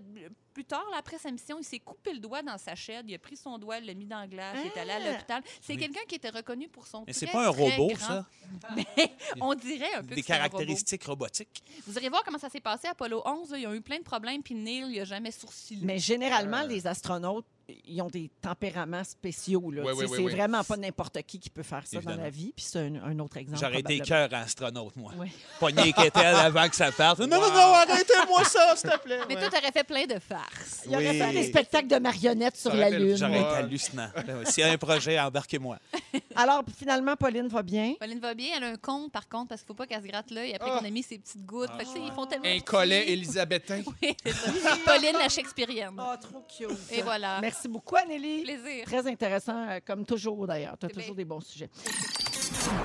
plus tard, là, après sa mission, il s'est coupé le doigt dans sa chaîne, il a pris son doigt, il l'a mis dans la glace, il est allé à Ah! l'hôpital. C'est Oui. quelqu'un qui était reconnu pour son Mais c'est pas un robot, grand- ça? [LAUGHS] On dirait un peu Des que c'est un robot. caractéristiques robotiques. Vous irez voir comment ça s'est passé à Apollo 11. là. Ils ont eu plein de problèmes, puis Neil, il a jamais sourcillé. Mais généralement, Euh. les astronautes, ils ont des tempéraments spéciaux. là. Oui, c'est oui. vraiment pas n'importe qui qui peut faire ça Évidemment. dans la vie. Puis c'est un, un autre exemple. J'aurais été cœur astronaute, moi. Les quételles [LAUGHS] avant que ça parte. Non, non, Wow. non, arrêtez-moi ça, s'il te plaît. Mais Ouais. toi, t'aurais fait plein de farces. Il aurait Oui. fait des spectacles de marionnettes sur la aurait Lune. J'aurais été hallucinant. Ben S'il y a un projet, embarquez-moi. [LAUGHS] Alors, finalement, Pauline va bien. Pauline va bien. Elle a un compte, par contre, parce qu'il faut pas qu'elle se gratte l'œil après Ah. qu'on a mis ses petites gouttes. Fait que, ils font tellement Un collet élisabétain. [LAUGHS] Oui, c'est ça. Pauline, la Shakespearienne. Oh, trop cute. Et voilà. Merci beaucoup, Anneli. Plaisir. Très intéressant, euh, comme toujours d'ailleurs. Tu as Eh bien. toujours des bons sujets.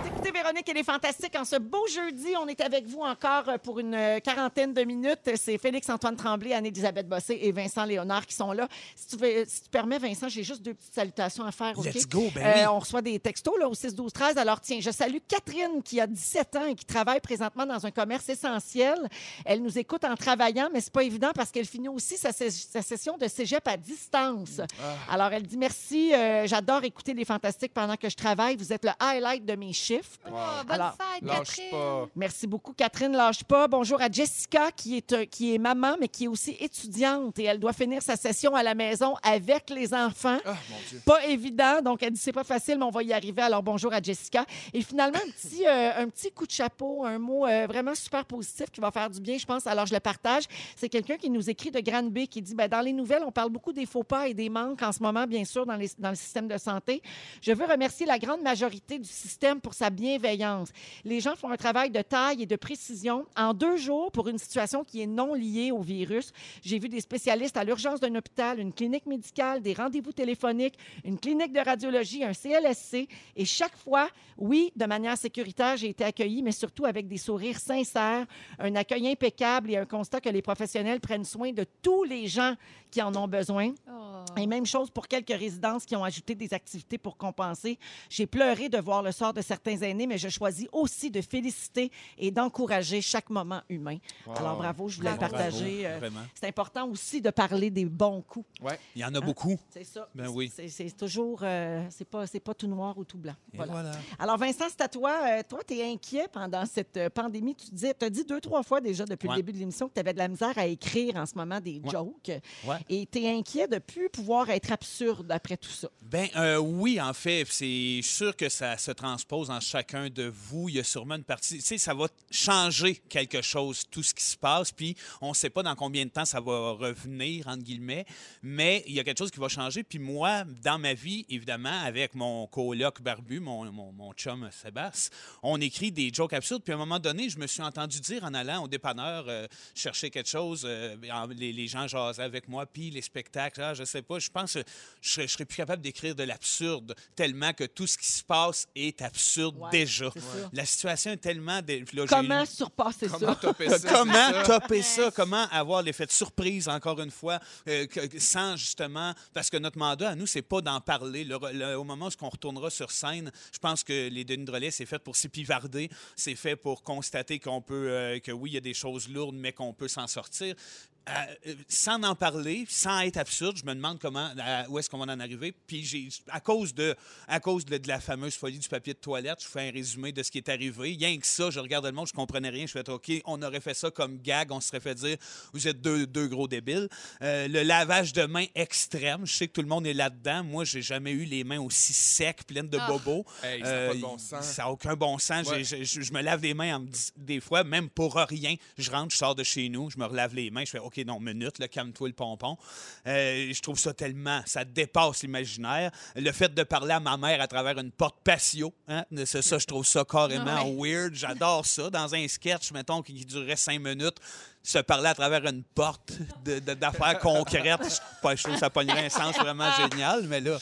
Écoutez, Véronique, elle est fantastique. En ce beau jeudi, on est avec vous encore euh, pour une euh, quarantaine de minutes. C'est Félix-Antoine Tremblay, Anne-Élisabeth Bossé et Vincent Léonard qui sont là. Si tu, veux- si tu permets, Vincent, j'ai juste deux petites salutations à faire. OK? Let's go, ben Euh. On reçoit des textos là, au 6 12 13 Alors, tiens, je salue Catherine qui a 17 ans et qui travaille présentement dans un commerce essentiel. Elle nous écoute en travaillant, mais c'est pas évident parce qu'elle finit aussi sa, session de cégep à distance. Alors, elle dit merci. euh, J'adore écouter les Fantastiques pendant que je travaille. Vous êtes le highlight de mes chiffres. Oh, bonne Alors, fête, Lâche Catherine. pas. Merci beaucoup, Catherine. Lâche pas. Bonjour à Jessica, qui est, euh, qui est maman, mais qui est aussi étudiante et elle doit finir sa session à la maison avec les enfants. Ah, mon Dieu. Pas évident, donc elle dit c'est pas facile, mais on va y arriver. Alors bonjour à Jessica. Et finalement, un petit, euh, un petit coup de chapeau, un mot euh, vraiment super positif qui va faire du bien, je pense. Alors je le partage. C'est quelqu'un qui nous écrit de Grande B qui dit ben, dans les nouvelles, on parle beaucoup des faux pas et des manques en ce moment, bien sûr, dans, les, dans le système de santé. Je veux remercier la grande majorité du système système pour sa bienveillance. Les gens font un travail de taille et de précision en deux jours pour une situation qui est non liée au virus. J'ai vu des spécialistes à l'urgence d'un hôpital, une clinique médicale, des rendez-vous téléphoniques, une clinique de radiologie, un CLSC. Et chaque fois, oui, de manière sécuritaire, j'ai été accueillie, mais surtout avec des sourires sincères, un accueil impeccable et un constat que les professionnels prennent soin de tous les gens qui en ont besoin. Oh. Et même chose pour quelques résidences qui ont ajouté des activités pour compenser. J'ai pleuré de voir le sort de certains aînés, mais je choisis aussi de féliciter et d'encourager chaque moment humain. Alors bravo, je voulais le partager. Euh. C'est important aussi de parler des bons coups. Il y en a beaucoup. C'est ça. Ben oui. C'est- toujours, euh, c'est pas, c'est pas tout noir ou tout blanc. Voilà. voilà. Alors Vincent, c'est à toi. Euh, toi, tu es inquiet pendant cette pandémie. Tu dis, as dit deux, trois fois déjà depuis Ouais. le début de l'émission que tu avais de la misère à écrire en ce moment des Ouais. jokes. Ouais. Et tu es inquiet de plus pouvoir être absurde après tout ça. Ben euh, oui, en fait, c'est sûr que ça se transpose en chacun de vous. Il y a sûrement une partie, tu sais, ça va changer quelque chose, tout ce qui se passe, puis on ne sait pas dans combien de temps ça va revenir, entre guillemets, mais il y a quelque chose qui va changer. Puis moi, dans ma vie, évidemment, avec mon coloc barbu, mon, mon, mon chum Sébastien, on écrit des jokes absurdes. Puis à un moment donné, je me suis entendu dire en allant au dépanneur euh, chercher quelque chose, euh, les, les gens jasaient avec moi, puis les spectacles, ah, je sais pas, je pense que je je serais plus capable d'écrire de l'absurde tellement que tout ce qui se passe est absurde Ouais, déjà. La situation est tellement... dé- là, Comment eu- surpasser Comment ça? topper ça? [LAUGHS] Comment topper ça? Comment avoir l'effet de surprise, encore une fois, euh, que- sans justement... Parce que notre mandat, à nous, c'est pas d'en parler. Le- le- au moment où on retournera sur scène, je pense que les Denis de relais, c'est fait pour s'épivarder. C'est fait pour constater qu'on peut... euh, que oui, il y a des choses lourdes, mais qu'on peut s'en sortir. Euh, euh, sans en parler, sans être absurde, je me demande comment, à- où est-ce qu'on va en arriver. Puis j'ai, à cause de, à cause de, de la fameuse folie du papier de toilette, je fais un résumé de ce qui est arrivé. Rien que ça, je regardais le monde, je comprenais rien. Je fais OK, on aurait fait ça comme gag, on se serait fait dire vous êtes deux, deux gros débiles. Euh, le lavage de mains extrême, je sais que tout le monde est là-dedans. Moi, j'ai jamais eu les mains aussi secs, pleines de Ah. bobos. Hey, ça bon n'a aucun bon sens. Ouais. J'ai- Je, je me lave les mains en des fois, même pour rien. Je rentre, je sors de chez nous, je me relave les mains, je fais OK, non, minute, là, calme-toi le pompon. Euh, je trouve ça tellement, ça dépasse l'imaginaire. Le fait de parler à ma mère à travers une porte patio, hein, c'est ça, je trouve ça carrément weird. J'adore ça. Dans un sketch, mettons, qui durerait cinq minutes, se parler à travers une porte d'affaires concrètes, je, pas- je trouve que ça pognerait un sens vraiment génial, mais là.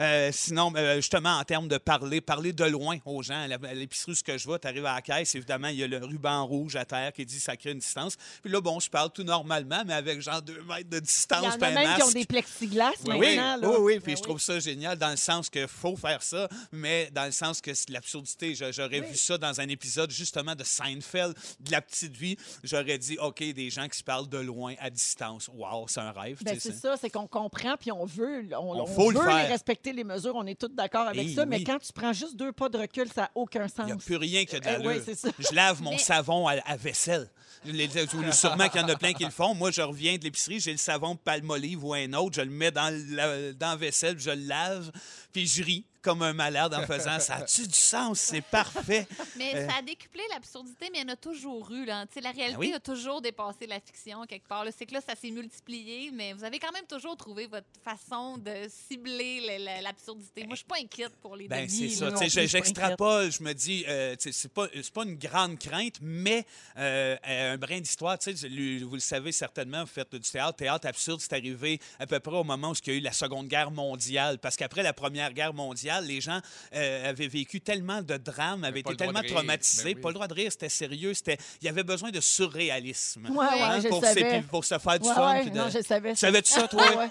Euh, sinon, euh, justement, en termes de parler, parler de loin aux gens. À l'épicerie ce que je vais, tu arrives à la caisse, évidemment, il y a le ruban rouge à terre qui dit ça crée une distance. Puis là, bon, je parle tout normalement, mais avec genre deux mètres de distance. Il y en a même qui ont des plexiglas Oui, maintenant. là. oui, oui, puis Ben je trouve ça génial dans le sens que faut faire ça, mais dans le sens que c'est de l'absurdité. J'aurais vu ça dans un épisode justement de Seinfeld, de la petite vie. J'aurais dit, OK, des gens qui se parlent de loin, à distance. Wow, c'est un rêve. Ben, c'est ça, c'est qu'on comprend puis on veut, on, On on faut le veut les faire. Respecter les mesures. On est tous d'accord avec Eh ça, mais quand tu prends juste deux pas de recul, ça n'a aucun sens. Il n'y a plus rien que de Eh l'allure. ça. Je lave mon Mais- savon à, à vaisselle. Les- les- sûrement qu'il y en a plein qui le font. Moi, je reviens de l'épicerie, j'ai le savon palmolive ou un autre, je le mets dans, la, dans la vaisselle, je le lave, puis je ris comme un malade en faisant ça. a-tu du sens? C'est parfait. Mais Euh. ça a décuplé l'absurdité, mais il y en a toujours eu. Là. Tu sais, La réalité Ben oui. a toujours dépassé la fiction quelque part. C'est que là, ça s'est multiplié, mais vous avez quand même toujours trouvé votre façon de cibler le- le- l'absurdité. Moi, je suis pas inquiète pour les Ben, c'est ça. J'extrapole, je me dis, euh, c'est pas, c'est pas une grande crainte, mais euh, euh, un brin d'histoire. tu sais, lui, Vous le savez certainement, vous faites du théâtre. Théâtre absurde, c'est arrivé à peu près au moment où il y a eu la Seconde Guerre mondiale. Parce qu'après la Première Guerre mondiale, les gens euh, avaient vécu tellement de drames, avaient été tellement de traumatisés. Ben oui. Pas le droit de rire, c'était sérieux. c'était- Il y avait besoin de surréalisme. Ouais, hein, pour, savais. se faire du Ouais, fun. ouais, puis de- non, je savais. ça. Savais-tu ça, toi?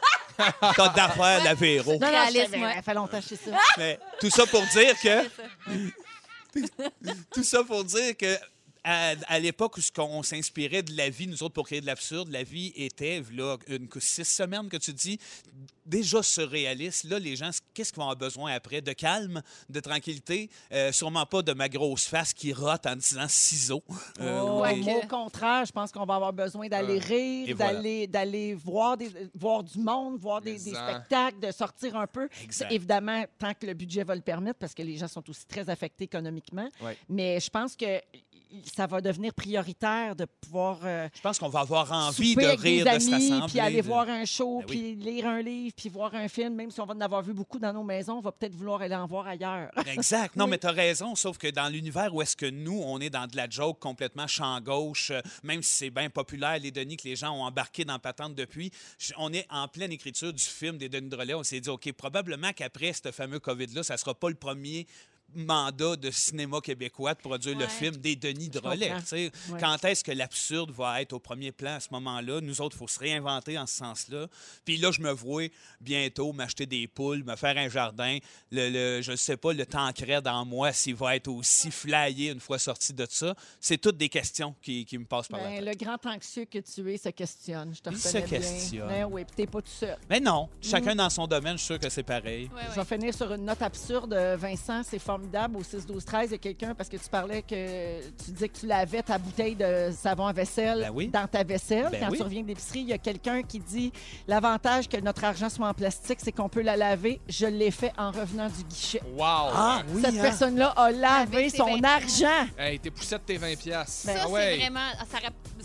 Code d'affaires, la Véro. Non, non, je Réalisme, savais. ouais. Fait longtemps que je sais ça. Mais tout ça pour dire que. [LAUGHS] [LAUGHS] tout ça pour dire que. À, à l'époque où ce qu'on s'inspirait de la vie, nous autres, pour créer de l'absurde, la vie était, là, une, six semaines que tu dis, déjà surréaliste. Là, les gens, qu'est-ce qu'ils vont avoir besoin après? De calme, de tranquillité, Euh, sûrement pas de ma grosse face qui rote en disant ciseaux. Euh, Oh, ouais, au contraire, je pense qu'on va avoir besoin d'aller rire, voilà. d'aller d'aller voir, des, voir du monde, voir des, spectacles, de sortir un peu. Évidemment, tant que le budget va le permettre, parce que les gens sont aussi très affectés économiquement. Ouais. Mais je pense que ça va devenir prioritaire de pouvoir euh, Je pense qu'on va avoir envie de avec rire des de amis, puis aller de- voir un show, Ben oui. puis lire un livre, puis voir un film, même si on va en avoir vu beaucoup dans nos maisons, on va peut-être vouloir aller en voir ailleurs. Exact. Non, [LAUGHS] Oui. mais tu as raison, sauf que dans l'univers où est-ce que nous, on est dans de la joke complètement champ gauche, euh, même si c'est bien populaire, les Denis, que les gens ont embarqué dans Patente depuis, on est en pleine écriture du film des Denis Drolet. On s'est dit, OK, probablement qu'après ce fameux COVID-là, ça sera pas le premier mandat de cinéma québécois de produire le film des Denis Drolet. sais. Ouais. Quand est-ce que l'absurde va être au premier plan à ce moment-là? Nous autres, il faut se réinventer en ce sens-là. Puis là, je me vois bientôt m'acheter des poules, me faire un jardin. Le, le- je ne sais pas, le temps crée dans moi, s'il va être aussi flyé une fois sorti de ça. C'est toutes des questions qui, qui me passent par la Ben, tête. le grand anxieux que tu es se questionne. Je te Il se bien. questionne. Ben oui, puis pas tout seul. Mais non, chacun Mm. dans son domaine, je suis sûr que c'est pareil. Ouais, Je vais finir sur une note absurde. Vincent, c'est formidable. Au 6-12-13, il y a quelqu'un, parce que tu parlais que tu disais que tu lavais ta bouteille de savon à vaisselle Ben oui. dans ta vaisselle. Ben Quand oui. tu reviens de l'épicerie, il y a quelqu'un qui dit l'avantage que notre argent soit en plastique, c'est qu'on peut la laver. Je l'ai fait en revenant du guichet. Wow! Ah, oui, Cette hein? personne-là a lavé Avec son 20 argent. Hey, t'es poussé de tes 20 piastres. Ben, ça, Ah ouais. c'est vraiment. Ça,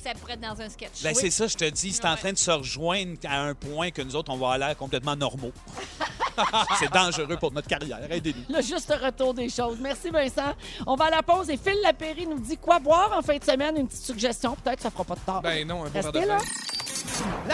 rap- ça pourrait être dans un sketch. Ben, c'est ça, je te dis, c'est en train de se rejoindre à un point que nous autres, on va l'air complètement normaux. c'est dangereux pour notre carrière. Aidez-nous. Le juste retour des choses. Merci, Vincent. On va à la pause et Phil Lapéry nous dit quoi boire en fin de semaine. Une petite suggestion. Peut-être que ça fera pas de tort. Ben non, un verre de Restez là. vin.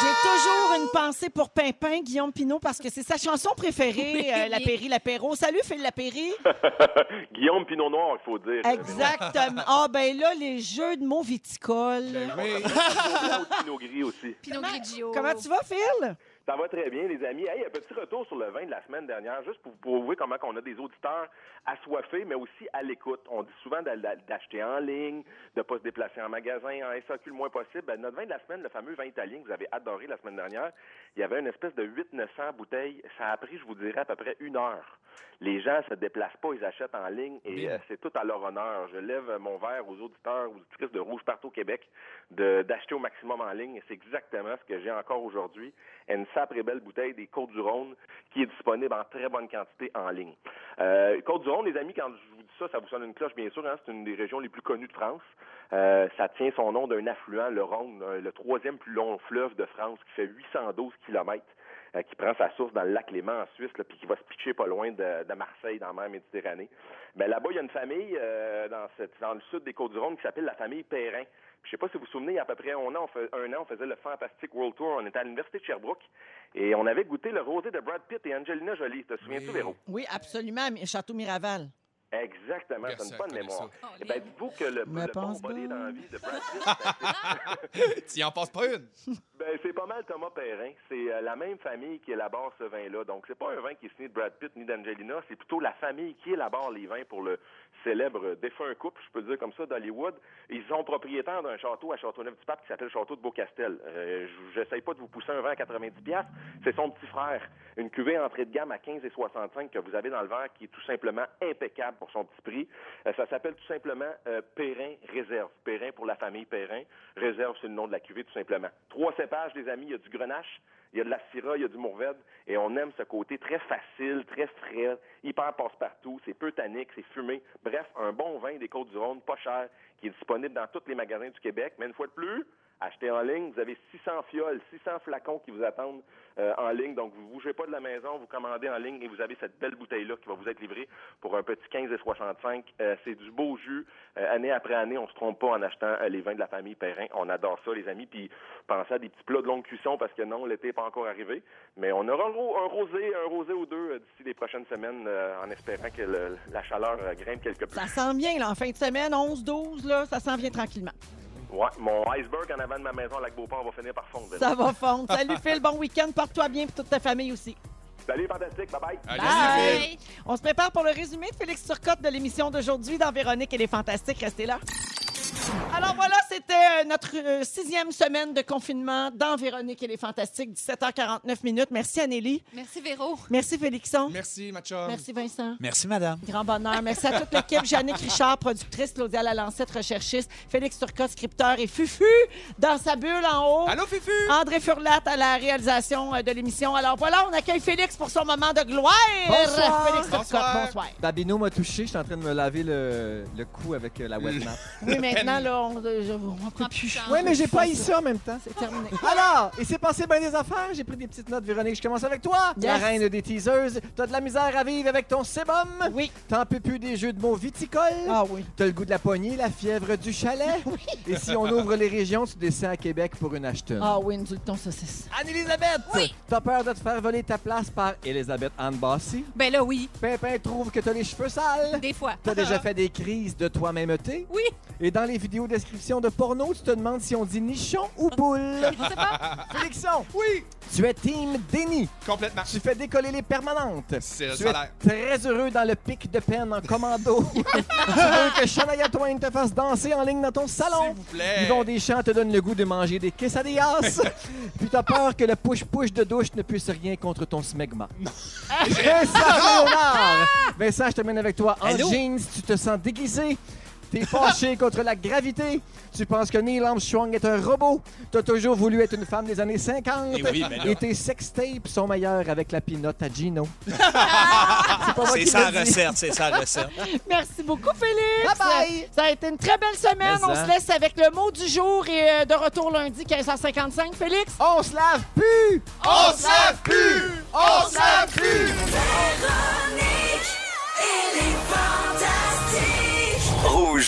J'ai toujours une pensée pour Pimpin, Guillaume Pinot, parce que c'est sa chanson préférée, Oui, euh. Lapéry, l'apéro. Salut, Phil Lapéry. [LAUGHS] Guillaume Pinot Noir, il faut dire. Exactement. Ah, ben là, les jeux de mots viticoles. Ben oui. [LAUGHS] Pinot Gris aussi. Pinot Grigio. Comment tu vas, Phil? Ça va très bien, les amis. Hey, un petit retour sur le vin de la semaine dernière, juste pour vous prouver comment on a des auditeurs assoiffés, mais aussi à l'écoute. On dit souvent d'a- d'a- d'acheter en ligne, de ne pas se déplacer en magasin, en SAQ le moins possible. Ben, notre vin de la semaine, le fameux vin italien que vous avez adoré la semaine dernière, il y avait une espèce de 800-900 bouteilles. Ça a pris, je vous dirais, à peu près une heure. Les gens se déplacent pas, ils achètent en ligne et euh, c'est tout à leur honneur. Je lève mon verre aux auditeurs, aux auditrices de Rouge partout au Québec de- d'acheter au maximum en ligne. Et C'est exactement ce que j'ai encore aujourd'hui. Une sacrée belle bouteille des Côtes-du-Rhône qui est disponible en très bonne quantité en ligne. Euh, Les amis, quand je vous dis ça, ça vous sonne une cloche, bien sûr. hein, c'est une des régions les plus connues de France. Euh, ça tient son nom d'un affluent, le Rhône, euh, le troisième plus long fleuve de France, qui fait 812 kilomètres euh, qui prend sa source dans le lac Léman en Suisse, puis qui va se pitcher pas loin de, Marseille, dans la mer Méditerranée. Mais là-bas, il y a une famille dans, dans le sud des Côtes-du-Rhône qui s'appelle la famille Perrin. Je sais pas si vous vous souvenez, il y a à peu près un an, on, fait- un an, on faisait le Fantastic World Tour. On était à l'Université de Sherbrooke et on avait goûté le rosé de Brad Pitt et Angelina Jolie. Te souviens-tu, Oui. Véro? Oui, absolument. mais Château Miraval. Exactement, une bonne elle connaît mémoire. ça. Eh ben, dites-vous que le, le bon body pas. dans la vie de Brad Pitt, [LAUGHS] Tu en passes pas une? [LAUGHS] Ben, c'est pas mal Thomas Perrin. C'est euh, la même famille qui élabore ce vin-là. Donc, c'est pas un vin qui est signé de Brad Pitt ni d'Angelina. C'est plutôt la famille qui élabore les vins pour le célèbre défunt couple, je peux dire comme ça, d'Hollywood. Ils sont propriétaires d'un château à Châteauneuf-du-Pape qui s'appelle le Château de Beaucastel. Euh, je- J'essaye pas de vous pousser un vin à 90 pièces. C'est son petit frère. Une cuvée entrée de gamme à 15 et 65 que vous avez dans le verre qui est tout simplement impeccable pour son petit prix. Euh, ça s'appelle tout simplement euh, Perrin Réserve. Perrin pour la famille Perrin. Réserve, c'est le nom de la cuvée tout simplement. Trois cépages, les amis. Il y a du grenache, il y a de la syrah, il y a du mourvèdre. Et on aime ce côté très facile, très frais, hyper passe-partout. C'est peu tannique, c'est fumé. Bref, un bon vin des Côtes-du-Rhône, pas cher, qui est disponible dans tous les magasins du Québec. Mais une fois de plus, achetez en ligne. Vous avez 600 fioles, 600 flacons qui vous attendent euh, en ligne. Donc, vous ne bougez pas de la maison, vous commandez en ligne et vous avez cette belle bouteille-là qui va vous être livrée pour un petit 15 et 65. Euh, c'est du beau jus. Euh, année après année, on se trompe pas en achetant les vins de la famille Perrin. On adore ça, les amis. Puis, pensez à des petits plats de longue cuisson parce que non, l'été n'est pas encore arrivé. Mais on aura un, ro- un rosé, un rosé ou deux d'ici les prochaines semaines en espérant que le- la chaleur grimpe quelque peu. Ça sent bien, là, en fin de semaine, 11-12, là, ça s'en vient tranquillement. Ouais, mon iceberg en avant de ma maison à Lac-Beauport va finir par fondre. Ça va fondre. Salut, Phil, bon week-end. Porte-toi bien, puis toute ta famille aussi. Salut, fantastique. Bye-bye. Allez, Bye. Phil. On se prépare pour le résumé de Félix Turcotte de l'émission d'aujourd'hui dans Véronique et les Fantastiques. Restez là. Alors voilà, c'était euh, notre euh, sixième semaine de confinement dans Véronique et les Fantastiques, 17h49 minutes. Merci, Anélie. Merci, Véro. Merci, Félixon. Merci, ma chum. Merci, Vincent. Merci, madame. Grand bonheur. Merci à toute l'équipe. [LAUGHS] Jannick Richard, productrice, Claudia Lalancette, recherchiste, Félix Turcotte, scripteur et Fufu dans sa bulle en haut. Allô, Fifu? André Furlat à la réalisation euh, de l'émission. Alors voilà, on accueille Félix pour son moment de gloire. Bonsoir. Félix Turcotte, Bonsoir. bonsoir. Babino m'a touché, je suis en train de me laver le, le cou avec la wet [LAUGHS] map. Oui, maintenant, là, on, je- on peut Prends plus. plus chance. Oui, mais j'ai pas eu ça en même temps. C'est terminé. Alors, il s'est passé bien des affaires. J'ai pris des petites notes, Véronique. Je commence avec toi. La reine des teasers. T'as de la misère à vivre avec ton sébum. Oui. T'en peux plus des jeux de mots viticoles. Ah oui. T'as le goût de la poignée, la fièvre du chalet. [LAUGHS] Et si on ouvre les régions, tu descends à Québec pour une Ashton. Ah oui, une ton saucisse. Anne-Elisabeth! Oui. T'as peur de te faire voler ta place par Elisabeth Anne Bossy. Ben là, oui. Pimpin trouve que t'as les cheveux sales. Des fois. T'as déjà [LAUGHS] fait des crises de toi-même thé? Oui. Et dans les vidéos descriptions de porno, tu te demandes si on dit nichon ou boule. On sait pas. [LAUGHS] Félixon, Oui, tu es team déni. complètement. Tu fais décoller les permanentes. C'est Tu ça es très heureux dans le pic de peine en commando. [LAUGHS] tu veux que Shania Twain te fasse danser en ligne dans ton S'il salon. vous plaît. Yvon Deschamps te donne le goût de manger des quesadillas. [LAUGHS] Puis t'as peur que le push-push de douche ne puisse rien contre ton smegma. Vincent Léonard! Vincent, je termine avec toi. En jeans, tu te sens déguisé. T'es fâché contre la gravité. Tu penses que Neil Armstrong est un robot? T'as toujours voulu être une femme des années 50. Et, eh oui, ben et tes sextapes sont meilleurs avec la pinotte à Gino. [LAUGHS] c'est ça recette, c'est ça recette. Merci beaucoup, Félix. Bye bye. Ça a été une très belle semaine. On hein. se laisse avec le mot du jour et euh, de retour lundi 15h55. Félix? On se lave plus! On se lave plus! On se lave plus! Véronique! Rouge.